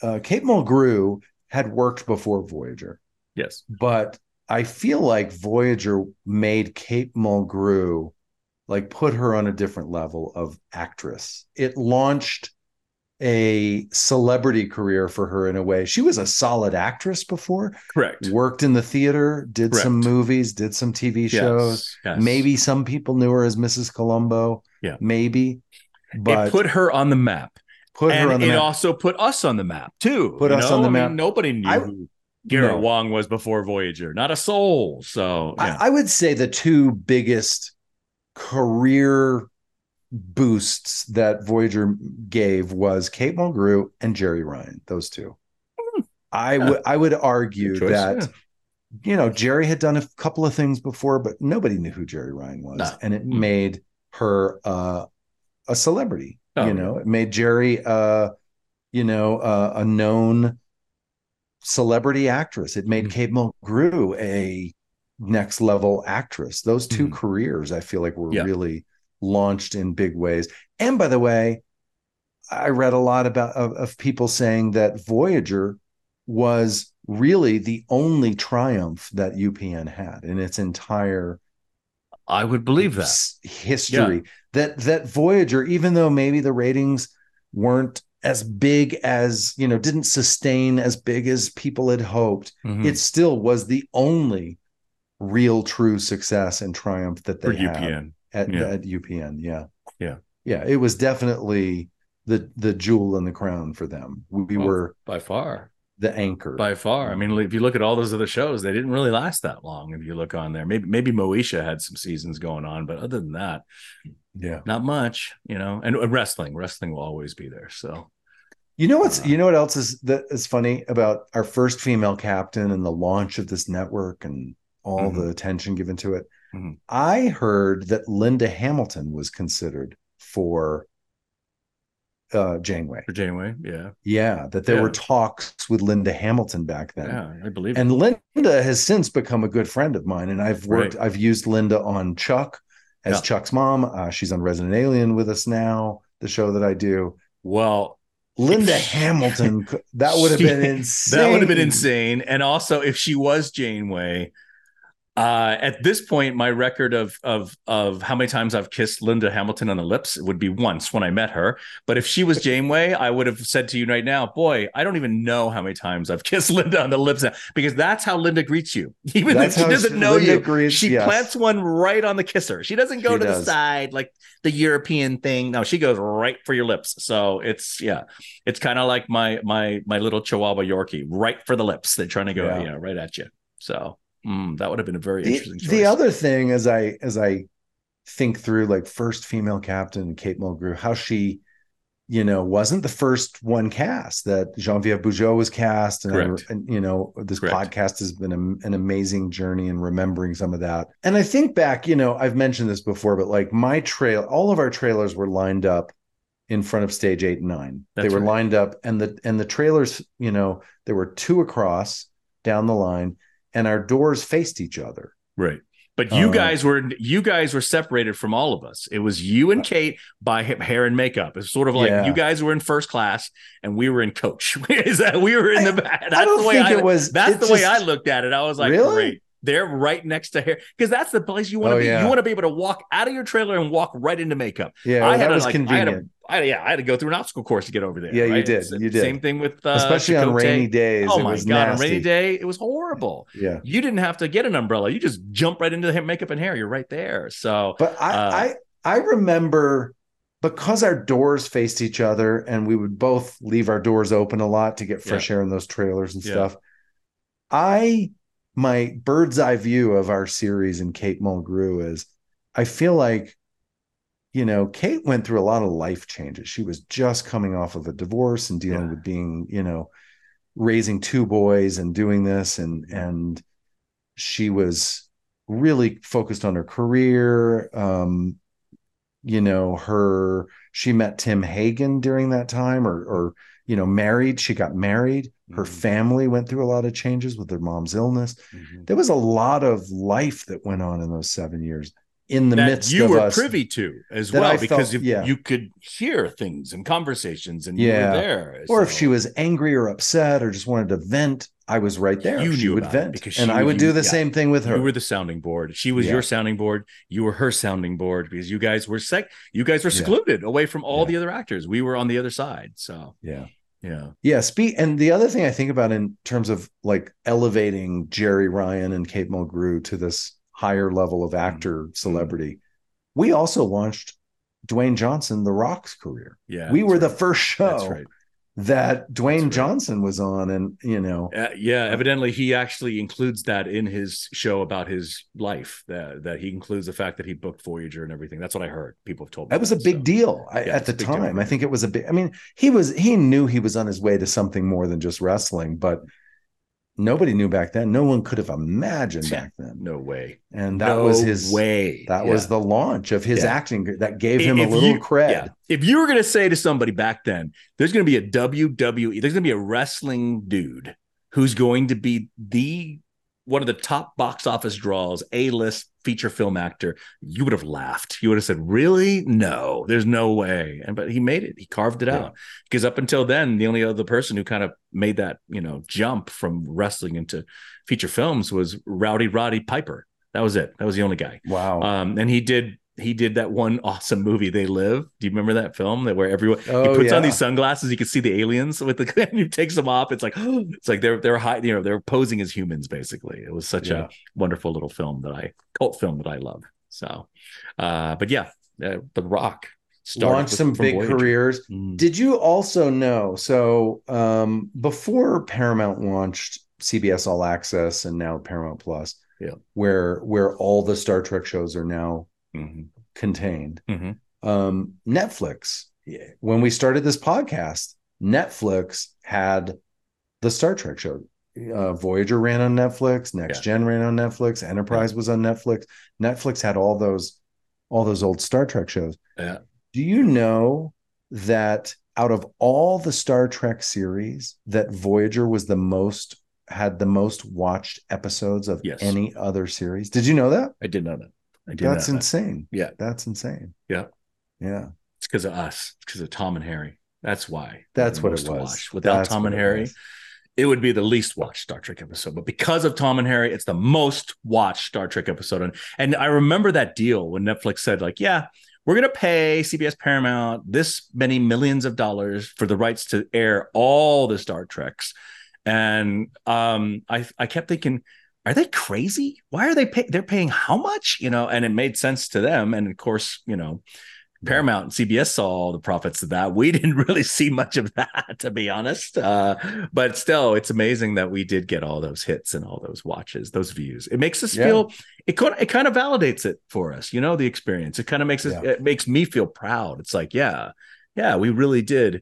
Speaker 1: uh, Kate Mulgrew had worked before Voyager,
Speaker 2: yes.
Speaker 1: but I feel like Voyager made Kate Mulgrew like put her on a different level of actress. It launched a celebrity career for her in a way. She was a solid actress before,
Speaker 2: Correct.
Speaker 1: worked in the theater, did some movies, did some TV shows.
Speaker 2: Yes, yes.
Speaker 1: Maybe some people knew her as Mrs. Columbo.
Speaker 2: Yeah.
Speaker 1: Maybe. But
Speaker 2: it put her on the map.
Speaker 1: put
Speaker 2: and
Speaker 1: her on the map.
Speaker 2: it
Speaker 1: map.
Speaker 2: also put us on the map too.
Speaker 1: Put us
Speaker 2: know?
Speaker 1: on the
Speaker 2: I mean,
Speaker 1: map.
Speaker 2: nobody knew
Speaker 1: I-
Speaker 2: who Garrett
Speaker 1: No.
Speaker 2: Wang was before Voyager. Not a soul. So yeah.
Speaker 1: I, I would say the two biggest career boosts that Voyager gave was Kate Mulgrew and Jeri Ryan. Those two. I would I would argue
Speaker 2: choice,
Speaker 1: that
Speaker 2: yeah.
Speaker 1: you know Jeri had done a couple of things before, but nobody knew who Jeri Ryan was,
Speaker 2: No.
Speaker 1: and it
Speaker 2: Mm.
Speaker 1: made her uh, a celebrity.
Speaker 2: Oh,
Speaker 1: you know, it made Jeri, uh, you know, uh, a known celebrity actress. It made
Speaker 2: Mm.
Speaker 1: Kate Mulgrew a next level actress. Those 2
Speaker 2: Mhm.
Speaker 1: careers, I feel like, were
Speaker 2: Yeah.
Speaker 1: really launched in big ways. And by the way, I read a lot about of, of people saying that Voyager was really the only triumph that UPN had in its entire
Speaker 2: I would believe that.
Speaker 1: history that that Voyager, even though maybe the ratings weren't as big as you know, didn't sustain as big as people had hoped,
Speaker 2: Mhm.
Speaker 1: it still was the only real true success and triumph that
Speaker 2: for
Speaker 1: they had
Speaker 2: UPN.
Speaker 1: at,
Speaker 2: Yeah.
Speaker 1: at UPN. Yeah,
Speaker 2: Yeah.
Speaker 1: yeah. It was definitely the the jewel in the crown for them. We
Speaker 2: Well,
Speaker 1: were
Speaker 2: By far.
Speaker 1: the anchor.
Speaker 2: By far. I mean, if you look at all those other shows, they didn't really last that long. If you look on there, maybe maybe Moesha had some seasons going on, but other than that,
Speaker 1: yeah.
Speaker 2: not much. You know, and, and wrestling, wrestling will always be there. So
Speaker 1: You know what's you know what else is that is funny about our first female captain and the launch of this network and all
Speaker 2: Mhm.
Speaker 1: the attention given to it.
Speaker 2: Mhm.
Speaker 1: I heard that Linda Hamilton was considered for uh Janeway.
Speaker 2: for Janeway, yeah,
Speaker 1: Yeah, that there
Speaker 2: Yeah.
Speaker 1: were talks with Linda Hamilton back then.
Speaker 2: yeah, I believe.
Speaker 1: And
Speaker 2: it.
Speaker 1: Linda has since become a good friend of mine and I've worked
Speaker 2: Right.
Speaker 1: I've used Linda on Chuck as
Speaker 2: Yeah.
Speaker 1: Chuck's mom. Uh, she's on Resident Alien with us now, the show that I do.
Speaker 2: Well,
Speaker 1: Linda Hamilton, that would have been insane.
Speaker 2: That would have been insane. And also, if she was Janeway, uh, at this point, my record of of of how many times I've kissed Linda Hamilton on the lips would be once when I met her. But if she was Janeway, I would have said to you right now, boy, I don't even know how many times I've kissed Linda on the lips now, because that's how Linda greets you. Even
Speaker 1: That's
Speaker 2: if she doesn't
Speaker 1: she-
Speaker 2: know
Speaker 1: Linda
Speaker 2: you, she
Speaker 1: yes.
Speaker 2: plants one right on the kisser. She doesn't go
Speaker 1: She
Speaker 2: to the side like the European thing. No, she goes right for your lips. So it's yeah, it's kind of like my my my little Chihuahua Yorkie, right for the lips. They're trying to go,
Speaker 1: Yeah.
Speaker 2: you know, right at you. So mm, that would have been a very
Speaker 1: the,
Speaker 2: interesting choice.
Speaker 1: the other thing as i as i think through like first female captain kate mulgrew how she you know wasn't the first one cast that genevieve Bujold was cast and, and you know this
Speaker 2: Correct.
Speaker 1: podcast has been a- an amazing journey in remembering some of that and i think back you know i've mentioned this before but like my trail all of our trailers were lined up in front of stage eight and nine
Speaker 2: That's
Speaker 1: they were
Speaker 2: right.
Speaker 1: lined up and the and the trailers you know there were two across down the line and our doors faced each other
Speaker 2: right. But you
Speaker 1: Uh,
Speaker 2: guys were you guys were separated from all of us. It was you and Kate by hair and makeup. It's sort of like
Speaker 1: Yeah.
Speaker 2: you guys were in first class and we were in coach. Is that we were in the back? That's
Speaker 1: I don't
Speaker 2: the way
Speaker 1: think
Speaker 2: I
Speaker 1: it was.
Speaker 2: That's the way I looked at it. I was like,
Speaker 1: Really?
Speaker 2: great. They're right next to hair because that's the place you want to
Speaker 1: Oh,
Speaker 2: be.
Speaker 1: yeah.
Speaker 2: You want to be able to walk out of your trailer and walk right into makeup.
Speaker 1: Yeah,
Speaker 2: I had
Speaker 1: that
Speaker 2: to,
Speaker 1: was
Speaker 2: like,
Speaker 1: convenient,
Speaker 2: I had to, I, yeah, I had to go through an obstacle course to get over there.
Speaker 1: Yeah, you did, you did.
Speaker 2: Same thing with uh,
Speaker 1: especially on rainy days.
Speaker 2: Oh my god, on rainy day, it was horrible.
Speaker 1: Yeah,
Speaker 2: You didn't have to get an umbrella. You just jump right into the makeup and hair. You're right there. So
Speaker 1: but I,
Speaker 2: Uh,
Speaker 1: I, I remember because our doors faced each other, and we would both leave our doors open a lot to get fresh air in those trailers and
Speaker 2: Yeah.
Speaker 1: stuff. I, my bird's eye view of our series in Kate Mulgrew is, I feel like, you know, Kate went through a lot of life changes. She was just coming off of a divorce and dealing
Speaker 2: Yeah.
Speaker 1: with being, you know, raising two boys and doing this and and she was really focused on her career um you know her she met tim hagan during that time or or you know married she got married her
Speaker 2: Mhm.
Speaker 1: family went through a lot of changes with their mom's illness
Speaker 2: Mhm.
Speaker 1: there was a lot of life that went on in those seven years in the
Speaker 2: that
Speaker 1: midst
Speaker 2: you were
Speaker 1: us
Speaker 2: privy to as well
Speaker 1: I
Speaker 2: because
Speaker 1: felt- yeah.
Speaker 2: you could hear things and conversations and
Speaker 1: Yeah.
Speaker 2: you were there.
Speaker 1: or if she was angry or upset or just wanted to vent i was right there
Speaker 2: You
Speaker 1: she
Speaker 2: knew
Speaker 1: would vent
Speaker 2: because
Speaker 1: and i
Speaker 2: would
Speaker 1: do the
Speaker 2: yeah.
Speaker 1: same thing with her
Speaker 2: You were the sounding board. She was your sounding board. You were her sounding board because you guys were sec. You guys were secluded away from all the other actors. We were on the other side. So
Speaker 1: yeah
Speaker 2: yeah,
Speaker 1: Yeah, speak. And the other thing I think about in terms of like elevating Jeri Ryan and Kate Mulgrew to this higher level of mm-hmm. actor mm-hmm. celebrity, we also launched Dwayne Johnson, The Rock's career.
Speaker 2: yeah.
Speaker 1: we were the first show
Speaker 2: right.
Speaker 1: that Dwayne
Speaker 2: right.
Speaker 1: Johnson was on, and you know,
Speaker 2: Uh, yeah, uh, evidently he actually includes that in his show about his life. That that he includes the fact that he booked Voyager and everything. That's what I heard. People have told me
Speaker 1: that was a big
Speaker 2: so.
Speaker 1: deal I,
Speaker 2: Yeah,
Speaker 1: at the
Speaker 2: big deal
Speaker 1: time. I think it was a big. I mean, he was he knew he was on his way to something more than just wrestling, but nobody knew back then. No one could have imagined back then.
Speaker 2: No way.
Speaker 1: And that
Speaker 2: no
Speaker 1: was his
Speaker 2: way.
Speaker 1: That
Speaker 2: Yeah.
Speaker 1: was the launch of his
Speaker 2: Yeah.
Speaker 1: acting that gave him a little
Speaker 2: you-
Speaker 1: cred.
Speaker 2: Yeah. If you were going to say to somebody back then, there's going to be a WWE, there's going to be a wrestling dude who's going to be the one of the top box office draws, A list feature film actor, you would have laughed. You would have said, Really? No, there's no way. And but he made it, he carved it
Speaker 1: Yeah.
Speaker 2: out. Because up until then, the only other person who kind of made that, you know, jump from wrestling into feature films was Rowdy Roddy Piper. That was it. That was the only guy.
Speaker 1: Wow.
Speaker 2: Um, and he did he did that one awesome movie, They Live. Do you remember that film that where everyone
Speaker 1: Oh,
Speaker 2: he puts on these sunglasses, you can see the aliens with the and he takes them off. It's like it's like they're they're high, you know, they're posing as humans basically. It was such
Speaker 1: Yeah.
Speaker 2: a wonderful little film that I cult film that I love. So, uh, but yeah, uh, The Rock started
Speaker 1: Launched
Speaker 2: with-
Speaker 1: some big
Speaker 2: Voyager.
Speaker 1: careers.
Speaker 2: Mm.
Speaker 1: Did you also know? So um, before Paramount launched CBS All Access and now Paramount Plus,
Speaker 2: Yeah.
Speaker 1: where where all the Star Trek shows are now
Speaker 2: Mhm.
Speaker 1: contained,
Speaker 2: Mhm.
Speaker 1: um, Netflix. When we started this podcast, Netflix had the Star Trek show. Uh, Voyager ran on Netflix. Next
Speaker 2: Yeah.
Speaker 1: Gen ran on Netflix. Enterprise was on Netflix. Netflix had all those all those old Star Trek shows.
Speaker 2: Yeah.
Speaker 1: Do you know that out of all the Star Trek series, that Voyager was the most had the most watched episodes of
Speaker 2: Yes.
Speaker 1: any other series? Did you know that?
Speaker 2: I did not know that.
Speaker 1: That's insane.
Speaker 2: Yeah.
Speaker 1: That's insane.
Speaker 2: Yeah.
Speaker 1: Yeah.
Speaker 2: It's because of us. It's because of Tom and Harry. That's why.
Speaker 1: That's what it was.
Speaker 2: Without
Speaker 1: That's
Speaker 2: Tom and
Speaker 1: it
Speaker 2: Harry,
Speaker 1: was.
Speaker 2: it would be the least watched Star Trek episode. But because of Tom and Harry, it's the most watched Star Trek episode. And, and I remember that deal when Netflix said, like, yeah, we're going to pay CBS Paramount this many millions of dollars for the rights to air all the Star Treks. And um, I, I kept thinking, are they crazy? Why are they pay- they're paying how much? You know, and it made sense to them. And of course, you know, Paramount and CBS saw all the profits of that. We didn't really see much of that, to be honest. Uh, but still, it's amazing that we did get all those hits and all those watches, those views. It makes us
Speaker 1: Yeah.
Speaker 2: feel it kind it kind of validates it for us, you know, the experience. It kind of makes us
Speaker 1: Yeah.
Speaker 2: it makes me feel proud. It's like, yeah, yeah, we really did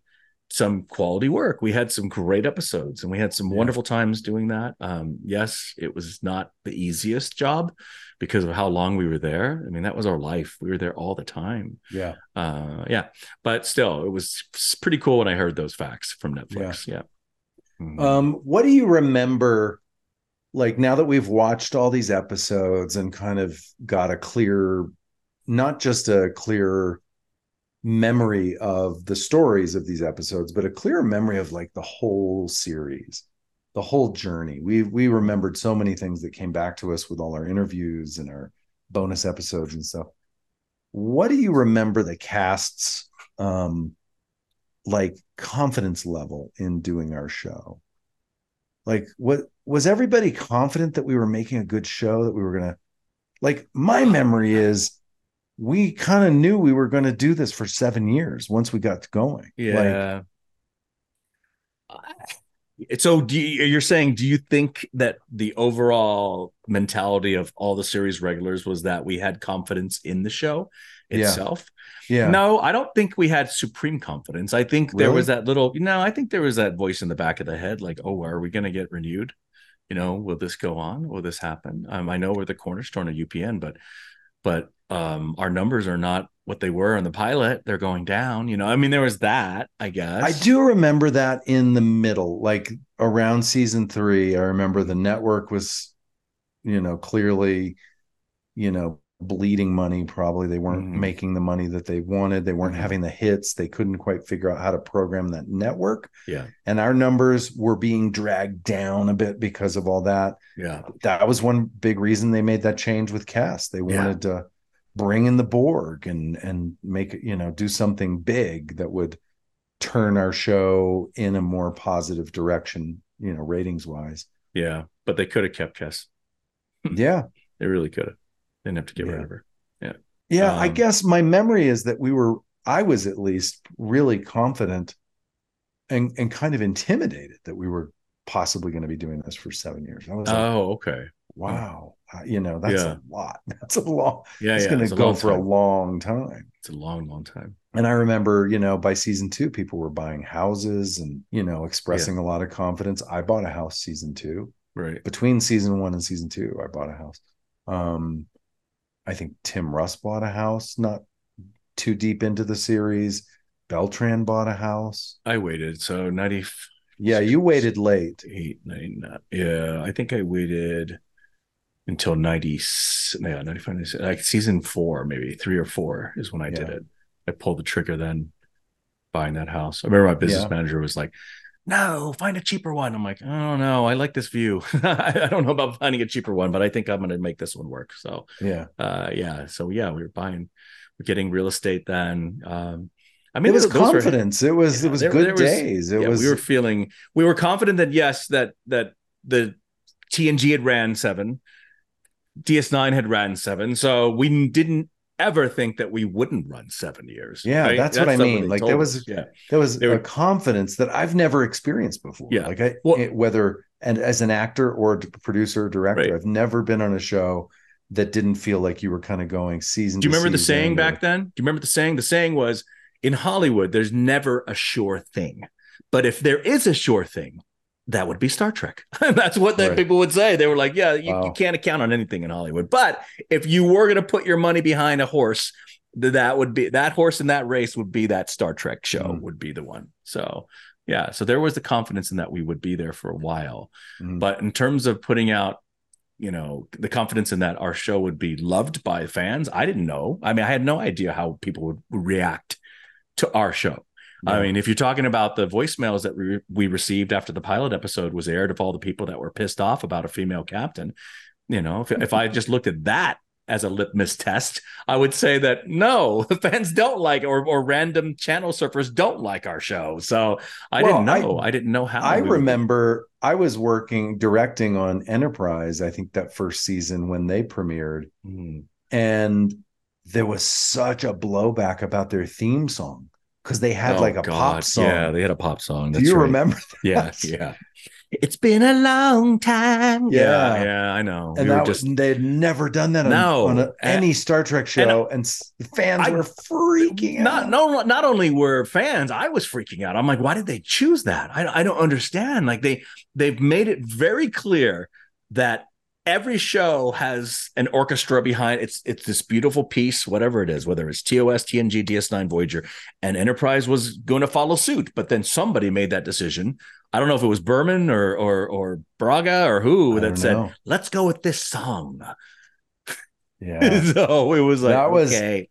Speaker 2: some quality work. We had some great episodes and we had some
Speaker 1: Yeah.
Speaker 2: wonderful times doing that. Um, yes, it was not the easiest job because of how long we were there. I mean, that was our life. We were there all the time.
Speaker 1: Yeah.
Speaker 2: Uh, yeah, but still, it was pretty cool when I heard those facts from Netflix. Yeah. Mhm.
Speaker 1: Um, what do you remember? Like now that we've watched all these episodes and kind of got a clear, not just a clear memory of the stories of these episodes, but a clear memory of like the whole series, the whole journey. We we remembered so many things that came back to us with all our interviews and our bonus episodes and stuff. What do you remember the cast's um like confidence level in doing our show? Like what was everybody confident that we were making a good show that we were going to like my memory is we kind of knew we were going to do this for 7 years once we got going. Like
Speaker 2: yeah. so do you, you're saying do you think that the overall mentality of all the series regulars was that we had confidence in the show itself
Speaker 1: yeah.
Speaker 2: no i don't think we had supreme confidence i think there
Speaker 1: Really?
Speaker 2: was that little no i think there was that voice in the back of the head like oh are we going to get renewed you know will this go on will this happen um, i know we're the cornerstone of upn but but um our numbers are not what they were in the pilot they're going down you know i mean there was that i guess
Speaker 1: I do remember that in the middle, like around season three. I remember the network was, you know, clearly, you know, bleeding money. Probably they weren't
Speaker 2: Mhm.
Speaker 1: making the money that they wanted. They weren't
Speaker 2: Mhm.
Speaker 1: having the hits. They couldn't quite figure out how to program that network.
Speaker 2: yeah
Speaker 1: And our numbers were being dragged down a bit because of all that.
Speaker 2: yeah
Speaker 1: That was one big reason they made that change with cast. They
Speaker 2: Yeah.
Speaker 1: wanted to bring in the Borg and and make it, you know, do something big that would turn our show in a more positive direction, you know, ratings wise.
Speaker 2: yeah but they could have kept Jess.
Speaker 1: Yeah.
Speaker 2: They really could have. They Didn't have to get
Speaker 1: Yeah.
Speaker 2: rid of her.
Speaker 1: Yeah. Yeah. I
Speaker 2: Um,
Speaker 1: guess my memory is that we were, I was at least really confident and, and kind of intimidated that we were possibly going to be doing this for seven years. I was like,
Speaker 2: Oh, okay.
Speaker 1: wow, you know, that's
Speaker 2: Yeah.
Speaker 1: a lot. That's a long,
Speaker 2: Yeah,
Speaker 1: it's
Speaker 2: yeah.
Speaker 1: going to go for a long time.
Speaker 2: It's a long, long time.
Speaker 1: And I remember, you know, by season two, people were buying houses and, you know, expressing a lot of confidence. I bought a house season two.
Speaker 2: Right.
Speaker 1: Between season one and season two, I bought a house. Um, I think Tim Russ bought a house, not too deep into the series. Beltran bought a house.
Speaker 2: I waited. So 90
Speaker 1: Yeah, you waited late.
Speaker 2: 99. Yeah. I think I waited until 90. Yeah, 95, 96, like season four, maybe three or four is when I did it. I pulled the trigger then buying that house. I remember my business
Speaker 1: Yeah.
Speaker 2: manager was like, no, find a cheaper one. I'm like, I don't know. I like this view. I don't know about finding a cheaper one, but I think I'm going to make this one work. So,
Speaker 1: Yeah.
Speaker 2: uh, yeah. So, yeah, we were buying, we're getting real estate then. Um, I mean,
Speaker 1: it was
Speaker 2: those were-
Speaker 1: confidence. it was
Speaker 2: yeah,
Speaker 1: it was
Speaker 2: there-
Speaker 1: good
Speaker 2: there was-
Speaker 1: days. It
Speaker 2: yeah,
Speaker 1: was
Speaker 2: we were feeling we were confident that yes, that that the TNG had ran seven, DS9 had ran seven, so we didn't ever think that we wouldn't run seven years.
Speaker 1: Yeah, that's what I mean. Like, there was-
Speaker 2: yeah,
Speaker 1: there was
Speaker 2: They were-
Speaker 1: a confidence that I've never experienced before.
Speaker 2: Yeah.
Speaker 1: Like I
Speaker 2: Well-
Speaker 1: it- whether and as an actor or a producer or director,
Speaker 2: Right.
Speaker 1: I've never been on a show that didn't feel like you were kind of going season.
Speaker 2: Do you remember the saying
Speaker 1: or-
Speaker 2: back then? Do you remember the saying? The saying was in Hollywood, there's never a sure thing. But if there is a sure thing, that would be Star Trek. That's what the
Speaker 1: Right.
Speaker 2: people would say. They were like, yeah, you, you can't account on anything in Hollywood. But if you were going to put your money behind a horse, that would be that horse in that race would be that Star Trek show
Speaker 1: Mhm.
Speaker 2: would be the one. So yeah, so there was the confidence in that we would be there for a while.
Speaker 1: Mhm.
Speaker 2: But in terms of putting out you know the confidence in that our show would be loved by fans i didn't know i mean i had no idea how people would react to our show I mean, if you're talking about the voicemails that we, we received after the pilot episode was aired of all the people that were pissed off about a female captain, you know, if, if I just looked at that as a litmus test, I would say that no, the fans don't like or or random channel surfers don't like our show. So I well, didn't know. I, I, didn't know how.
Speaker 1: I remember would... I was working directing on Enterprise. I think that first season when they premiered, mm. and there was such a blowback about their theme song because they had oh, like a God. pop song.
Speaker 2: Yeah, they had a pop song.
Speaker 1: That's Do you right. remember?
Speaker 2: That? Yeah, yeah. It's been a long time. Yeah, yeah, yeah I know.
Speaker 1: And we that just they had never done that on, no, on a, any Star Trek show, and, and fans I, were freaking
Speaker 2: not,
Speaker 1: out.
Speaker 2: No, not only were fans, I was freaking out. I'm like, why did they choose that? I, I don't understand. Like they they've made it very clear that every show has an orchestra behind it's it's this beautiful piece whatever it is whether it's tos tng ds9 voyager and enterprise was going to follow suit but then somebody made that decision I don't know if it was Berman or or or Braga or who that said, know. "Let's go with this song."
Speaker 1: Yeah.
Speaker 2: so it was like
Speaker 1: that was
Speaker 2: okay.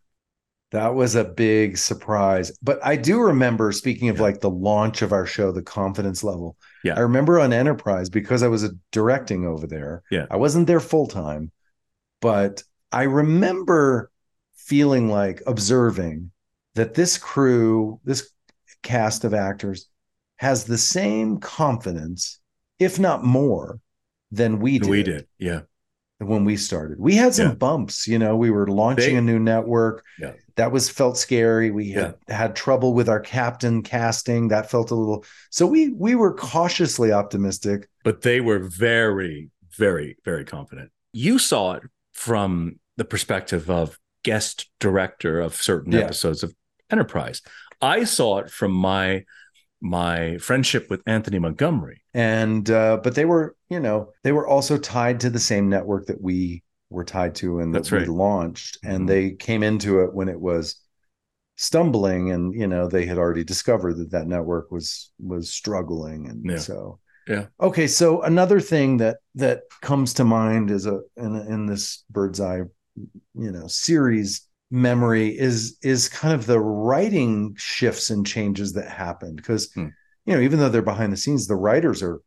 Speaker 1: that was a big surprise. But I do remember speaking of yeah. like the launch of our show, the confidence level.
Speaker 2: Yeah.
Speaker 1: I remember on Enterprise because I was directing over there.
Speaker 2: Yeah.
Speaker 1: I wasn't there full time, but I remember feeling like observing that this crew, this cast of actors has the same confidence, if not more, than we did.
Speaker 2: We did, yeah.
Speaker 1: When we started, we had some yeah. bumps. You know, we were launching they, a new network.
Speaker 2: Yeah.
Speaker 1: That was felt scary. We had had trouble with our captain casting. That felt a little. So we we were cautiously optimistic.
Speaker 2: But they were very, very, very confident. You saw it from the perspective of guest director of certain yeah. episodes of Enterprise. I saw it from my my friendship with Anthony Montgomery.
Speaker 1: And uh, but they were, you know, they were also tied to the same network that we were tied to and that That's we right. launched. Mm-hmm. And they came into it when it was stumbling, and you know, they had already discovered that that network was was struggling, and
Speaker 2: yeah.
Speaker 1: so.
Speaker 2: Yeah.
Speaker 1: Okay. So another thing that that comes to mind is a in, in this bird's eye, you know, series memory is is kind of the writing shifts and changes that happened because hmm. you know even though they're behind the scenes the writers are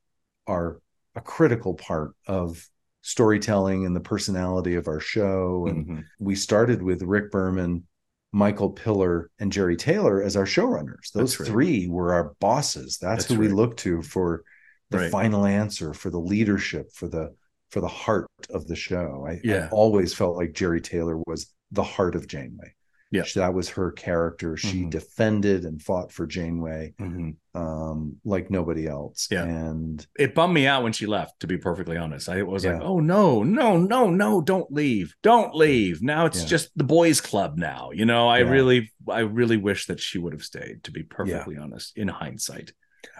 Speaker 1: are a critical part of storytelling and the personality of our show and mm-hmm. we started with Rick Berman Michael Piller and Jeri Taylor as our showrunners those right. three were our bosses that's, that's who right. we look to for the right. final answer for the leadership for the for the heart of the show I,
Speaker 2: yeah.
Speaker 1: I always felt like Jeri Taylor was the heart of Janeway.
Speaker 2: Yeah,
Speaker 1: that was her character. She mm-hmm. defended and fought for Janeway mm-hmm. um, like nobody else.
Speaker 2: Yeah,
Speaker 1: and
Speaker 2: it bummed me out when she left. To be perfectly honest, I was yeah. like, "Oh no, no, no, no! Don't leave! Don't leave!" Now it's yeah. just the boys' club. Now, you know, I yeah. really, I really wish that she would have stayed. To be perfectly honest, in hindsight.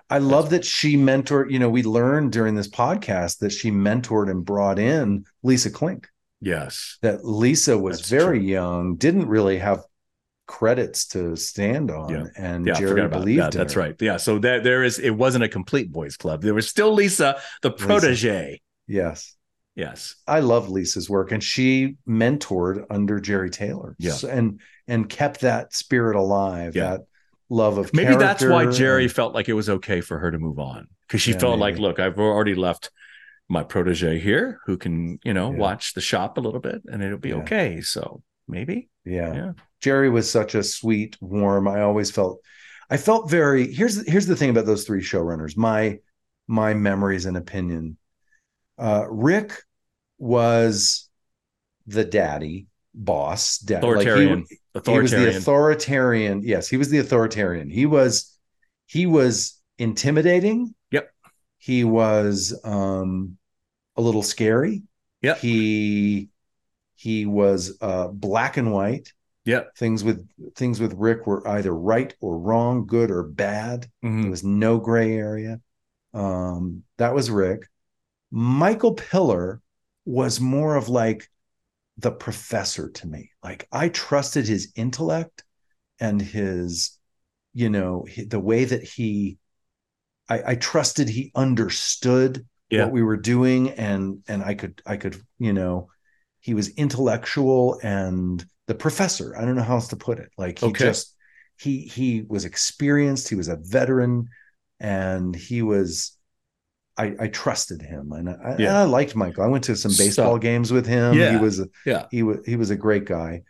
Speaker 1: I love that she mentored. You know, we learned during this podcast that she mentored and brought in Lisa Klink.
Speaker 2: Yes.
Speaker 1: That Lisa was That's very true. young, didn't really have credits to stand on yeah. and
Speaker 2: yeah,
Speaker 1: Jeri believed
Speaker 2: that. That's her. right. Yeah. So there, there is it wasn't a complete boys club. There was still Lisa, the protege. Lisa.
Speaker 1: Yes.
Speaker 2: Yes.
Speaker 1: I love Lisa's work and she mentored under Jeri Taylor.
Speaker 2: Yeah.
Speaker 1: So, and and kept that spirit alive, yeah. that love of
Speaker 2: maybe that's why Jeri and, felt like it was okay for her to move on. Because she yeah, felt maybe. like, look, I've already left my protege here who can, you know, yeah. watch the shop a little bit and it'll be yeah. okay. So maybe.
Speaker 1: Yeah. yeah. Jeri was such a sweet, warm. I always felt I felt very here's here's the thing about those three showrunners. My my memories and opinion. Uh Rick was the daddy boss
Speaker 2: dad. authoritarian.
Speaker 1: Like he, authoritarian. he was the authoritarian. Yes, he was the authoritarian. He was he was intimidating he was um, a little scary.
Speaker 2: Yeah.
Speaker 1: He he was uh, black and white.
Speaker 2: Yeah.
Speaker 1: Things with things with Rick were either right or wrong, good or bad.
Speaker 2: Mm-hmm.
Speaker 1: There was no gray area. Um, that was Rick. Michael Piller was more of like the professor to me. Like I trusted his intellect and his, you know, the way that he I, I trusted he understood
Speaker 2: Yeah.
Speaker 1: what we were doing and and I could I could, you know, he was intellectual and the professor. I don't know how else to put it. Like he
Speaker 2: Okay.
Speaker 1: just he he was experienced, he was a veteran and he was I, I trusted him and I, and
Speaker 2: Yeah.
Speaker 1: I liked Michael. I went to some
Speaker 2: So-
Speaker 1: baseball games with him. He
Speaker 2: Yeah.
Speaker 1: was
Speaker 2: Yeah.
Speaker 1: he was he was a great guy.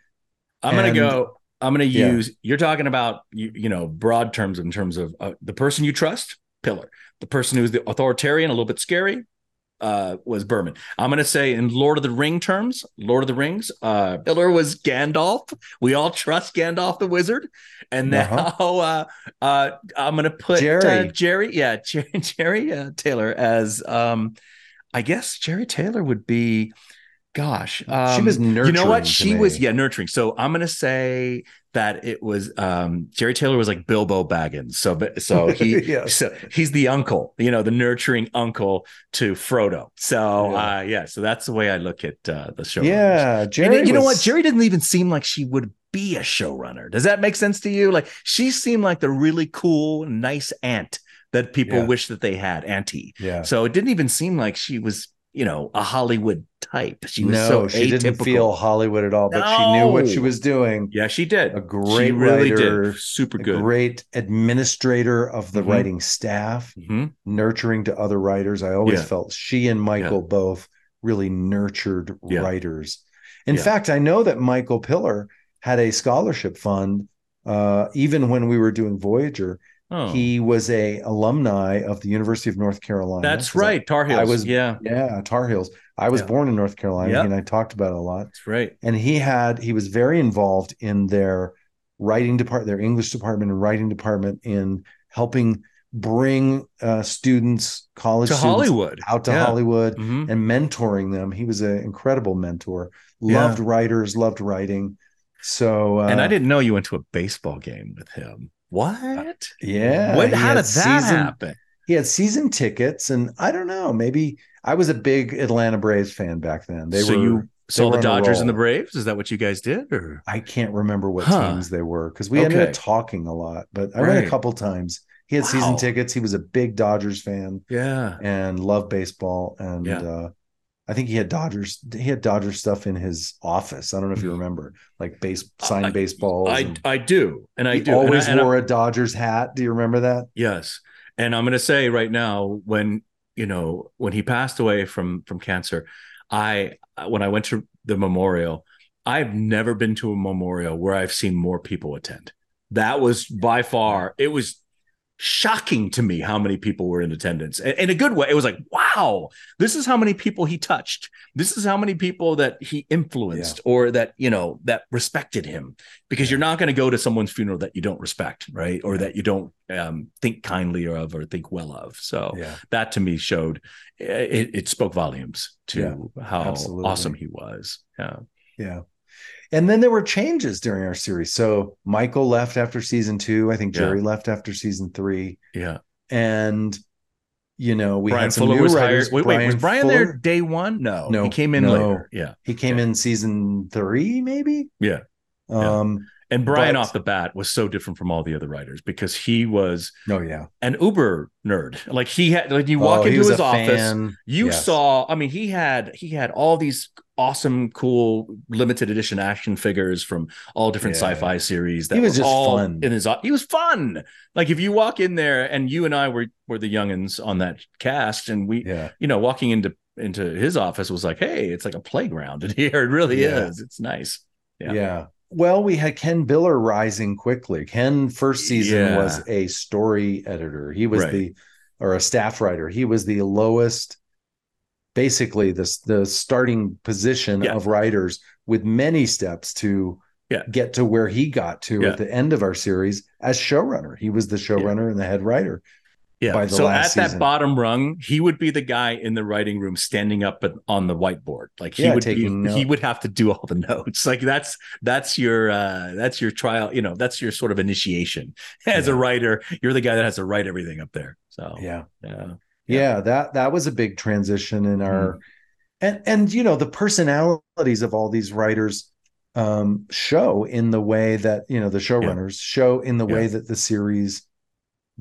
Speaker 2: I'm gonna go. I'm gonna
Speaker 1: Yeah.
Speaker 2: use. You're talking about you, you know broad terms in terms of uh, the person you trust, Piller. The person who's the authoritarian, a little bit scary, uh, was Berman. I'm gonna say in Lord of the Ring terms, Lord of the Rings, uh, Piller was Gandalf. We all trust Gandalf the Wizard, and now uh, uh, I'm gonna put
Speaker 1: Jeri.
Speaker 2: uh, Jeri, yeah, Jeri, Jeri uh, Taylor as um, I guess Jeri Taylor would be. Gosh, um,
Speaker 1: she was nurturing.
Speaker 2: you know what? She was yeah nurturing. So I'm gonna say that it was um Jeri Taylor was like Bilbo Baggins. So so he
Speaker 1: Yes.
Speaker 2: so he's the uncle, you know, the nurturing uncle to Frodo. So
Speaker 1: Yeah.
Speaker 2: uh yeah, so that's the way I look at uh the show.
Speaker 1: Yeah,
Speaker 2: And
Speaker 1: Jeri.
Speaker 2: you know what? Jeri didn't even seem like she would be a showrunner. Does that make sense to you? Like she seemed like the really cool, nice aunt that people
Speaker 1: Yeah.
Speaker 2: wish that they had, auntie.
Speaker 1: Yeah.
Speaker 2: So it didn't even seem like she was, you know, a Hollywood type. She was
Speaker 1: no,
Speaker 2: so
Speaker 1: she didn't feel Hollywood at all, but she knew what she was doing.
Speaker 2: Yeah, she did.
Speaker 1: A great
Speaker 2: she really
Speaker 1: writer,
Speaker 2: did. Super good.
Speaker 1: great administrator of the
Speaker 2: Mhm.
Speaker 1: writing staff,
Speaker 2: Mhm.
Speaker 1: nurturing to other writers. I always
Speaker 2: Yeah.
Speaker 1: felt she and Michael both really nurtured
Speaker 2: Yeah.
Speaker 1: writers. In
Speaker 2: Yeah.
Speaker 1: fact, I know that Michael Piller had a scholarship fund. Uh, even when we were doing Voyager,
Speaker 2: Oh,
Speaker 1: he was a alumni of the University of North Carolina.
Speaker 2: that's
Speaker 1: I-
Speaker 2: right. Tar Heels.
Speaker 1: I was-
Speaker 2: yeah,
Speaker 1: yeah, Tar Heels. I was
Speaker 2: Yeah.
Speaker 1: born in North Carolina,
Speaker 2: Yep.
Speaker 1: and I talked about it a lot.
Speaker 2: that's right.
Speaker 1: And he had he was very involved in their writing department, their English department and writing department in helping bring uh, students, college
Speaker 2: To
Speaker 1: students
Speaker 2: Hollywood.
Speaker 1: out to
Speaker 2: Yeah.
Speaker 1: Hollywood
Speaker 2: Mhm.
Speaker 1: and mentoring them. He was an incredible mentor.
Speaker 2: Yeah.
Speaker 1: Loved writers, loved writing. So uh,
Speaker 2: and I didn't know you went to a baseball game with him. What?
Speaker 1: Yeah,
Speaker 2: When, how did that
Speaker 1: season-
Speaker 2: happen?
Speaker 1: He had season tickets, and I don't know. Maybe I was a big Atlanta Braves fan back then. They
Speaker 2: so
Speaker 1: were.
Speaker 2: you saw the Dodgers and the. Braves? Is that what you guys did? Or
Speaker 1: I can't remember what
Speaker 2: Huh.
Speaker 1: teams they were because we ended up talking a lot. But I went a couple times. He had season tickets. He was a big Dodgers fan
Speaker 2: yeah.
Speaker 1: and loved baseball. And
Speaker 2: Yeah.
Speaker 1: uh, I think he had Dodgers. He had Dodgers stuff in his office. I don't know if you mm-hmm. remember, like base signed
Speaker 2: I-
Speaker 1: baseballs.
Speaker 2: I
Speaker 1: and
Speaker 2: I do. And I
Speaker 1: he
Speaker 2: do. And I-
Speaker 1: always
Speaker 2: and
Speaker 1: wore a Dodgers hat. Do you remember that?
Speaker 2: Yes. And I'm going to say right now when, you know, when he passed away from from cancer, I when I went to the memorial, I've never been to a memorial where I've seen more people attend. That was by far it was shocking to me how many people were in attendance. In a good way. It was like, wow, this is how many people he touched. This is how many people that he influenced or that, you know, that respected him because you're not going to go to someone's funeral that you don't respect, right? Or
Speaker 1: Yeah.
Speaker 2: that you don't um, think kindly of or think well of. So
Speaker 1: Yeah.
Speaker 2: that to me showed it, it spoke volumes to how
Speaker 1: absolutely.
Speaker 2: awesome he was. Yeah.
Speaker 1: Yeah. And then there were changes during our series. So Michael left after season two. I think
Speaker 2: Yeah.
Speaker 1: Jeri left after season three.
Speaker 2: Yeah.
Speaker 1: And you know, we
Speaker 2: Bryan
Speaker 1: had some
Speaker 2: Fuller
Speaker 1: new
Speaker 2: was
Speaker 1: writers.
Speaker 2: hired. Wait, wait, was Bryan
Speaker 1: Fuller,
Speaker 2: there day one? No,
Speaker 1: No,
Speaker 2: he came in
Speaker 1: no.
Speaker 2: later. Yeah.
Speaker 1: He came
Speaker 2: Yeah.
Speaker 1: in season three, maybe.
Speaker 2: Yeah.
Speaker 1: Um.
Speaker 2: And Bryan
Speaker 1: But-
Speaker 2: off the bat was so different from all the other writers because he was
Speaker 1: No. Yeah.
Speaker 2: an Uber nerd. Like he had, like you walk
Speaker 1: Oh,
Speaker 2: into his office,
Speaker 1: fan.
Speaker 2: you
Speaker 1: Yes.
Speaker 2: saw. I mean, he had he had all these awesome, cool limited edition action figures from all different
Speaker 1: Yeah.
Speaker 2: sci-fi series. That
Speaker 1: He was just fun.
Speaker 2: In his, he was fun. Like if you walk in there, and you and I were were the youngins on that cast, and we,
Speaker 1: Yeah.
Speaker 2: you know, walking into into his office was like, hey, it's like a playground in here. It really
Speaker 1: Yeah.
Speaker 2: is. It's nice.
Speaker 1: yeah.
Speaker 2: Yeah.
Speaker 1: Well, we had Ken Biller rising quickly. Ken first season was a story editor. He was
Speaker 2: Right.
Speaker 1: the or a staff writer. He was the lowest basically the the starting position
Speaker 2: Yeah.
Speaker 1: of writers with many steps to
Speaker 2: Yeah.
Speaker 1: get to where he got to
Speaker 2: Yeah.
Speaker 1: at the end of our series as showrunner. He was the showrunner and the head writer.
Speaker 2: Yeah.
Speaker 1: by the
Speaker 2: so
Speaker 1: last
Speaker 2: at
Speaker 1: season.
Speaker 2: that bottom rung, he would be the guy in the writing room standing up on the whiteboard. Like he
Speaker 1: Yeah,
Speaker 2: would be, he would have to do all the notes. Like that's that's your uh that's your trial, you know, that's your sort of initiation. As a writer, you're the guy that has to write everything up there. So
Speaker 1: Yeah.
Speaker 2: yeah.
Speaker 1: Yeah that that was a big transition in
Speaker 2: Mm-hmm.
Speaker 1: our and and you know the personalities of all these writers um show in the way that you know the showrunners show in the way that the series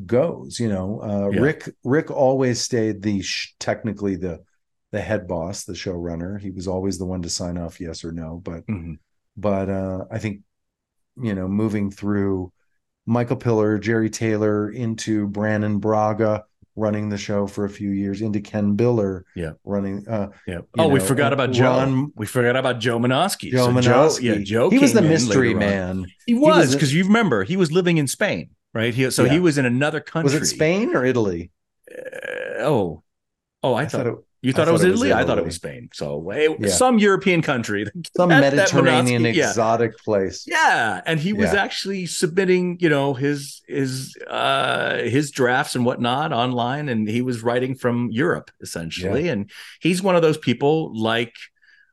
Speaker 1: goes. You know, uh,
Speaker 2: Yeah.
Speaker 1: Rick Rick always stayed the sh- technically the the head boss, the showrunner. He was always the one to sign off yes or no. But
Speaker 2: Mhm.
Speaker 1: but uh, I think you know moving through Michael Piller, Jeri Taylor into Brannon Braga running the show for a few years, into Ken Biller
Speaker 2: Yeah.
Speaker 1: running. Uh,
Speaker 2: Yeah. Oh, we forgot about Joe.
Speaker 1: Ron-
Speaker 2: we forgot about Joe Menosky.
Speaker 1: Joe
Speaker 2: So
Speaker 1: Menosky.
Speaker 2: yeah, Joe.
Speaker 1: He was the mystery man.
Speaker 2: He
Speaker 1: was
Speaker 2: because you remember he was living in Spain, right? He, so he was in another country.
Speaker 1: Was it Spain or Italy?
Speaker 2: Uh, oh, oh, I, thought,
Speaker 1: it
Speaker 2: you
Speaker 1: I
Speaker 2: thought, it was
Speaker 1: it was
Speaker 2: Italy? I thought it was Spain. So eh,
Speaker 1: Yeah.
Speaker 2: some European country.
Speaker 1: some
Speaker 2: That- that
Speaker 1: Mediterranean
Speaker 2: Menosky, yeah.
Speaker 1: exotic place.
Speaker 2: Yeah, and he was
Speaker 1: Yeah.
Speaker 2: actually submitting, you know, his his uh his drafts and whatnot online, and he was writing from Europe essentially. And he's one of those people like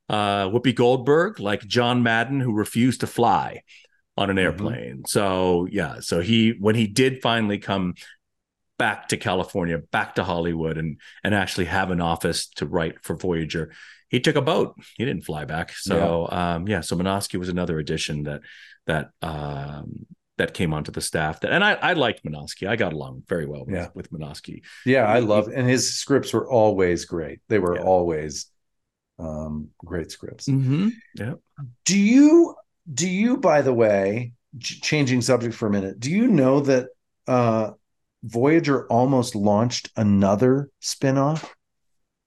Speaker 2: uh Whoopi Goldberg, like John Madden, who refused to fly on an
Speaker 1: Mhm.
Speaker 2: airplane. So yeah, so he when he did finally come back to California, back to Hollywood, and and actually have an office to write for Voyager. He took a boat. He didn't fly back. So yeah, um, yeah so Menosky was another addition that that um, that came onto the staff. That and I I liked Menosky. I got along very well with,
Speaker 1: Yeah.
Speaker 2: with Menosky.
Speaker 1: Yeah, I love and his scripts were always great. They were
Speaker 2: Yeah.
Speaker 1: always um great scripts.
Speaker 2: Mm-hmm. Yeah.
Speaker 1: Do you do you by the way, changing subject for a minute, do you know that uh Voyager almost launched another spin-off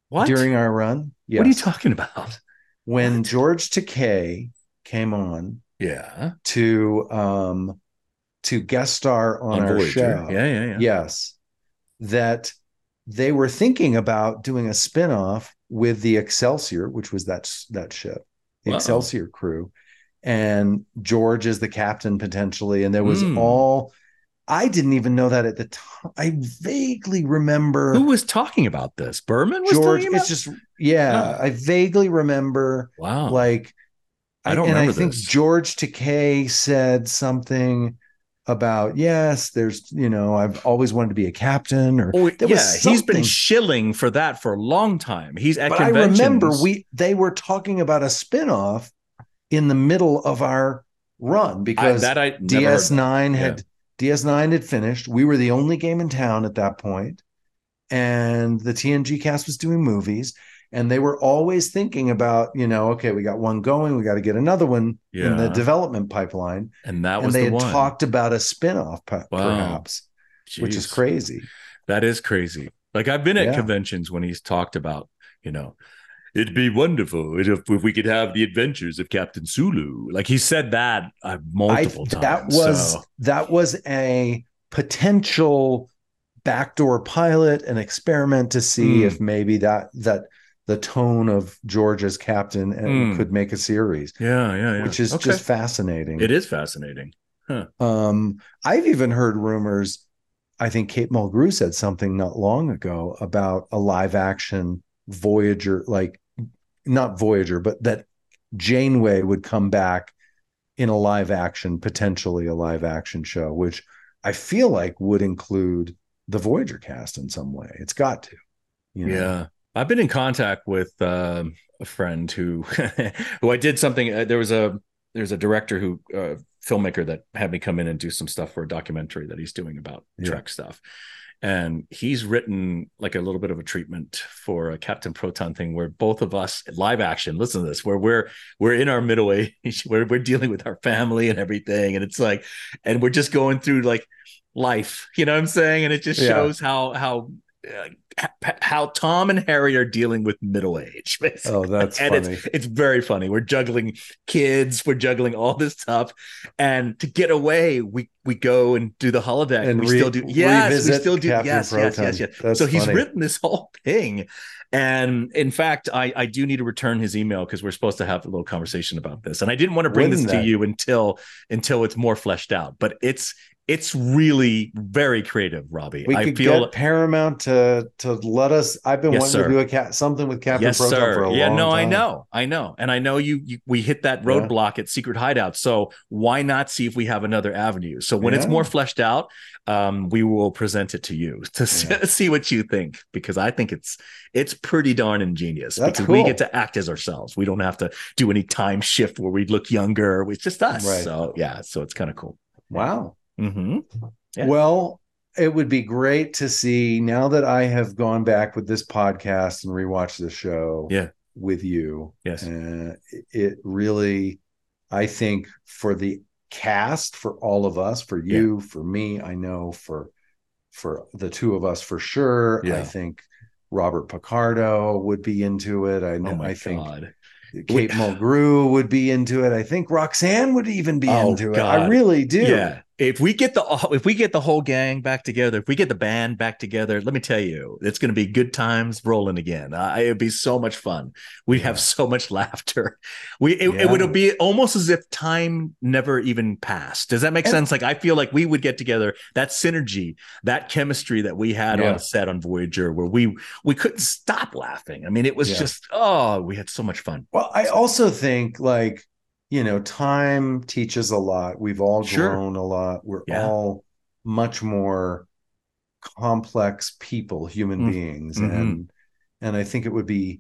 Speaker 2: What?
Speaker 1: during our run? Yes.
Speaker 2: What are you talking about?
Speaker 1: when
Speaker 2: What?
Speaker 1: George Takei came on
Speaker 2: Yeah.
Speaker 1: to um to guest star on, our
Speaker 2: Voyager.
Speaker 1: show.
Speaker 2: Yeah, yeah, yeah.
Speaker 1: Yes. That they were thinking about doing a spin-off with the Excelsior, which was that that ship, the
Speaker 2: Wow.
Speaker 1: Excelsior crew. And George is the captain potentially. And there was
Speaker 2: Hmm.
Speaker 1: all I didn't even know that at the time. I vaguely remember
Speaker 2: Who was talking about this? Berman was
Speaker 1: George.
Speaker 2: talking about.
Speaker 1: It's just yeah, oh. I vaguely remember
Speaker 2: wow.
Speaker 1: like
Speaker 2: I don't
Speaker 1: and I
Speaker 2: remember
Speaker 1: think. George Takei said something about yes, there's you know I've always wanted to be a captain or
Speaker 2: Oh, yeah, he's been shilling for that for a long time. He's at
Speaker 1: but I remember we they were talking about a spin-off in the middle of our run
Speaker 2: I,
Speaker 1: because
Speaker 2: that I
Speaker 1: DS9
Speaker 2: about.
Speaker 1: had DS9 had finished. We were the only game in town at that point, and the TNG cast was doing movies. And they were always thinking about, you know, okay, we got one going, we got to get another one in the development pipeline.
Speaker 2: and that
Speaker 1: and
Speaker 2: was
Speaker 1: they
Speaker 2: the
Speaker 1: had
Speaker 2: one.
Speaker 1: talked about a spin-off,
Speaker 2: Wow.
Speaker 1: perhaps, which is crazy.
Speaker 2: That is crazy. Like I've been at
Speaker 1: Yeah.
Speaker 2: conventions when he's talked about, you know, it'd be wonderful if, if we could have the adventures of Captain Sulu. Like he said that uh,
Speaker 1: I,
Speaker 2: multiple times.
Speaker 1: that was
Speaker 2: so-
Speaker 1: that was a potential backdoor pilot, an experiment to see
Speaker 2: Hmm.
Speaker 1: if maybe that that the tone of George as captain and
Speaker 2: Hmm.
Speaker 1: could make a series,
Speaker 2: yeah, yeah, yeah.
Speaker 1: which is
Speaker 2: Okay.
Speaker 1: just fascinating.
Speaker 2: it is fascinating.
Speaker 1: Um, I've even heard rumors. I think Kate Mulgrew said something not long ago about a live action Voyager, like not Voyager, but that Janeway would come back in a live action, potentially a live action show, which I feel like would include the Voyager cast in some way. It's got to. You know?
Speaker 2: Yeah. I've been in contact with um, a friend who who I did something uh, there was a there's a director who uh, filmmaker that had me come in and do some stuff for a documentary that he's doing about
Speaker 1: Yeah.
Speaker 2: Trek stuff. And he's written like a little bit of a treatment for a Captain Proton thing where both of us live action, listen to this, where we're we're in our middle age, where we're dealing with our family and everything. And it's like, and we're just going through like life, you know what I'm saying? And it just
Speaker 1: Yeah.
Speaker 2: shows how how uh, how Tom and Harry are dealing with middle age. Basically.
Speaker 1: Oh, that's
Speaker 2: and
Speaker 1: funny.
Speaker 2: it's it's very funny. We're juggling kids, we're juggling all this stuff, and to get away, we we go and do the holodeck.
Speaker 1: And
Speaker 2: we
Speaker 1: re-
Speaker 2: still do yes, we still do
Speaker 1: Captain
Speaker 2: yes, yes,
Speaker 1: Proton.
Speaker 2: yes, yes.
Speaker 1: That's
Speaker 2: so he's
Speaker 1: funny.
Speaker 2: written this whole thing, and in fact, I I do need to return his email because we're supposed to have a little conversation about this, and I didn't want to bring
Speaker 1: Wouldn't
Speaker 2: this to you until until it's more fleshed out, but it's it's really very creative, Robbie.
Speaker 1: We
Speaker 2: I
Speaker 1: could
Speaker 2: feel
Speaker 1: get Paramount to to let us. I've been
Speaker 2: Yes,
Speaker 1: wanting
Speaker 2: sir.
Speaker 1: to do a cat something with Captain
Speaker 2: yes,
Speaker 1: Proton
Speaker 2: sir.
Speaker 1: for a while.
Speaker 2: yeah,
Speaker 1: long
Speaker 2: no, I know, I know, and I know you. you we hit that
Speaker 1: Yeah.
Speaker 2: roadblock at Secret Hideout, so why not see if we have another avenue? So when it's more fleshed out, um, we will present it to you to see,
Speaker 1: Yeah.
Speaker 2: what you think because I think it's it's pretty darn ingenious
Speaker 1: That's
Speaker 2: because we get to act as ourselves. We don't have to do any time shift where we look younger. It's just us.
Speaker 1: Right.
Speaker 2: So yeah, so it's kind of cool.
Speaker 1: Wow.
Speaker 2: Hmm Yeah.
Speaker 1: Well, it would be great to see now that I have gone back with this podcast and rewatched the show.
Speaker 2: Yeah.
Speaker 1: With you.
Speaker 2: Yes.
Speaker 1: Uh, it really, I think, for the cast, for all of us, for you, for me, I know for for the two of us for sure.
Speaker 2: Yeah.
Speaker 1: I think Robert Picardo would be into it. I know.
Speaker 2: Oh
Speaker 1: I think
Speaker 2: God.
Speaker 1: Kate Mulgrew would be into it. I think Roxann would even be
Speaker 2: Oh,
Speaker 1: into it.
Speaker 2: God.
Speaker 1: I really do.
Speaker 2: Yeah. If we get the if we get the whole gang back together, if we get the band back together, let me tell you, it's going to be good times rolling again. Uh, it'd be so much fun. We'd have so much laughter. We it, it would be almost as if time never even passed. Does that make
Speaker 1: And-
Speaker 2: sense? Like I feel like we would get together. That synergy, that chemistry that we had
Speaker 1: Yeah.
Speaker 2: on set on Voyager, where we we couldn't stop laughing. I mean, it was
Speaker 1: Yeah.
Speaker 2: just oh, we had so much fun.
Speaker 1: Well, I also think like, you know, time teaches a lot. We've all
Speaker 2: Sure.
Speaker 1: grown a lot. We're
Speaker 2: Yeah.
Speaker 1: all much more complex people, human
Speaker 2: Mm.
Speaker 1: beings.
Speaker 2: Mhm.
Speaker 1: And and I think it would be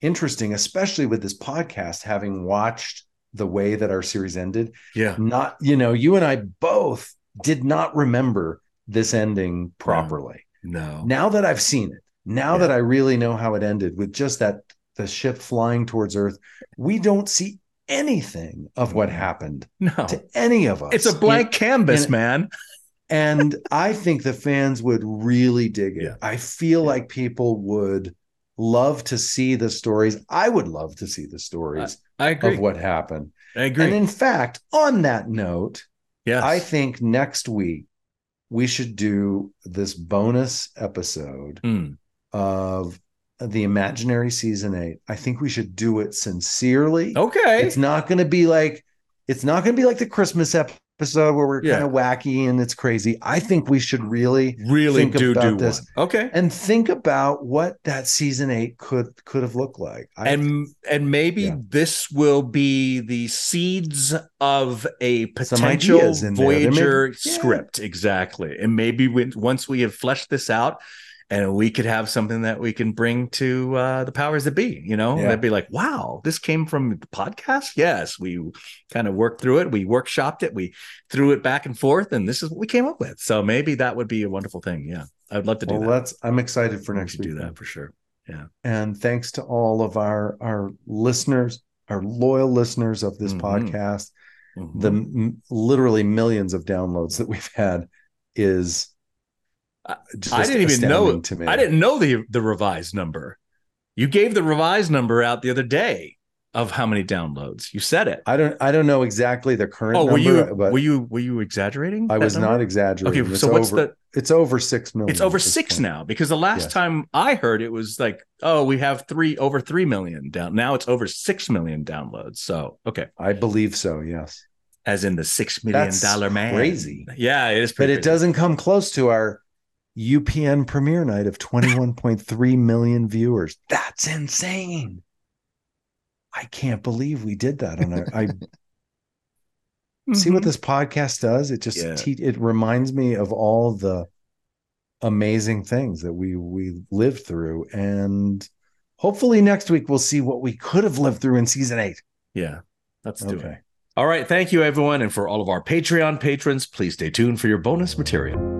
Speaker 1: interesting, especially with this podcast, having watched the way that our series ended.
Speaker 2: Yeah.
Speaker 1: Not, you know, you and I both did not remember this ending properly.
Speaker 2: No.
Speaker 1: Now that I've seen it, now
Speaker 2: Yeah.
Speaker 1: that I really know how it ended with just that the ship flying towards Earth, we don't see anything of what
Speaker 2: Mhm.
Speaker 1: happened
Speaker 2: No.
Speaker 1: to any of us.
Speaker 2: It's a blank canvas,
Speaker 1: and-
Speaker 2: man.
Speaker 1: And I think the fans would really dig it.
Speaker 2: Yeah.
Speaker 1: I feel
Speaker 2: Yeah.
Speaker 1: like people would love to see the stories. I would love to see the stories
Speaker 2: I agree.
Speaker 1: of what happened.
Speaker 2: I agree.
Speaker 1: And in fact, on that note,
Speaker 2: yes.
Speaker 1: I think next week we should do this bonus episode
Speaker 2: Mm.
Speaker 1: of the imaginary season eight. I think we should do it sincerely.
Speaker 2: Okay.
Speaker 1: It's not going to be like it's not going to be like the Christmas episode where we're
Speaker 2: Yeah.
Speaker 1: kind of wacky and it's crazy. I think we should really
Speaker 2: really
Speaker 1: think
Speaker 2: do
Speaker 1: about
Speaker 2: do
Speaker 1: this.
Speaker 2: one. Okay.
Speaker 1: and think about what that season eight could could have looked like. I,
Speaker 2: and and maybe
Speaker 1: Yeah.
Speaker 2: this will be the seeds of a potential
Speaker 1: in there. There may-
Speaker 2: Voyager
Speaker 1: yeah.
Speaker 2: script, exactly. And maybe when, once we have fleshed this out, and we could have something that we can bring to uh, the powers that be. You know,
Speaker 1: Yeah.
Speaker 2: they'd be like, "Wow, this came from the podcast." Yes, we kind of worked through it. We workshopped it. We threw it back and forth, and this is what we came up with. So maybe that would be a wonderful thing. Yeah, I would love to do
Speaker 1: well,
Speaker 2: that.
Speaker 1: let's. I'm excited for next week.
Speaker 2: do that for sure.
Speaker 1: Yeah, and thanks to all of our our listeners, our loyal listeners of this
Speaker 2: Mhm.
Speaker 1: podcast.
Speaker 2: Mhm.
Speaker 1: The m- literally millions of downloads that we've had is just
Speaker 2: I didn't even know
Speaker 1: to me.
Speaker 2: I didn't know the the revised number. You gave the revised number out the other day of how many downloads. You said it.
Speaker 1: I don't. I don't know exactly the current.
Speaker 2: Oh, were
Speaker 1: number,
Speaker 2: you uh,
Speaker 1: But
Speaker 2: were you were you exaggerating?
Speaker 1: I was
Speaker 2: number?
Speaker 1: not exaggerating.
Speaker 2: Okay,
Speaker 1: It's
Speaker 2: so what's
Speaker 1: over,
Speaker 2: the?
Speaker 1: It's over six million.
Speaker 2: It's over six
Speaker 1: point.
Speaker 2: now because the last
Speaker 1: Yes.
Speaker 2: time I heard it was like, oh, we have three over three million down. Now it's over six million downloads. So okay,
Speaker 1: I believe so. Yes,
Speaker 2: as in the six million dollar man.
Speaker 1: crazy.
Speaker 2: Yeah, it is.
Speaker 1: but it
Speaker 2: crazy.
Speaker 1: doesn't come close to our UPN premiere night of twenty one point three million viewers. That's insane. I can't believe we did that on our. I see what
Speaker 2: Mhm.
Speaker 1: this podcast does. It just
Speaker 2: Yeah.
Speaker 1: te- it reminds me of all the amazing things that we we lived through, and hopefully next week we'll see what we could have lived through in season eight.
Speaker 2: Yeah, let's do it. All right. Thank you, everyone. And for all of our Patreon patrons, please stay tuned for your bonus material.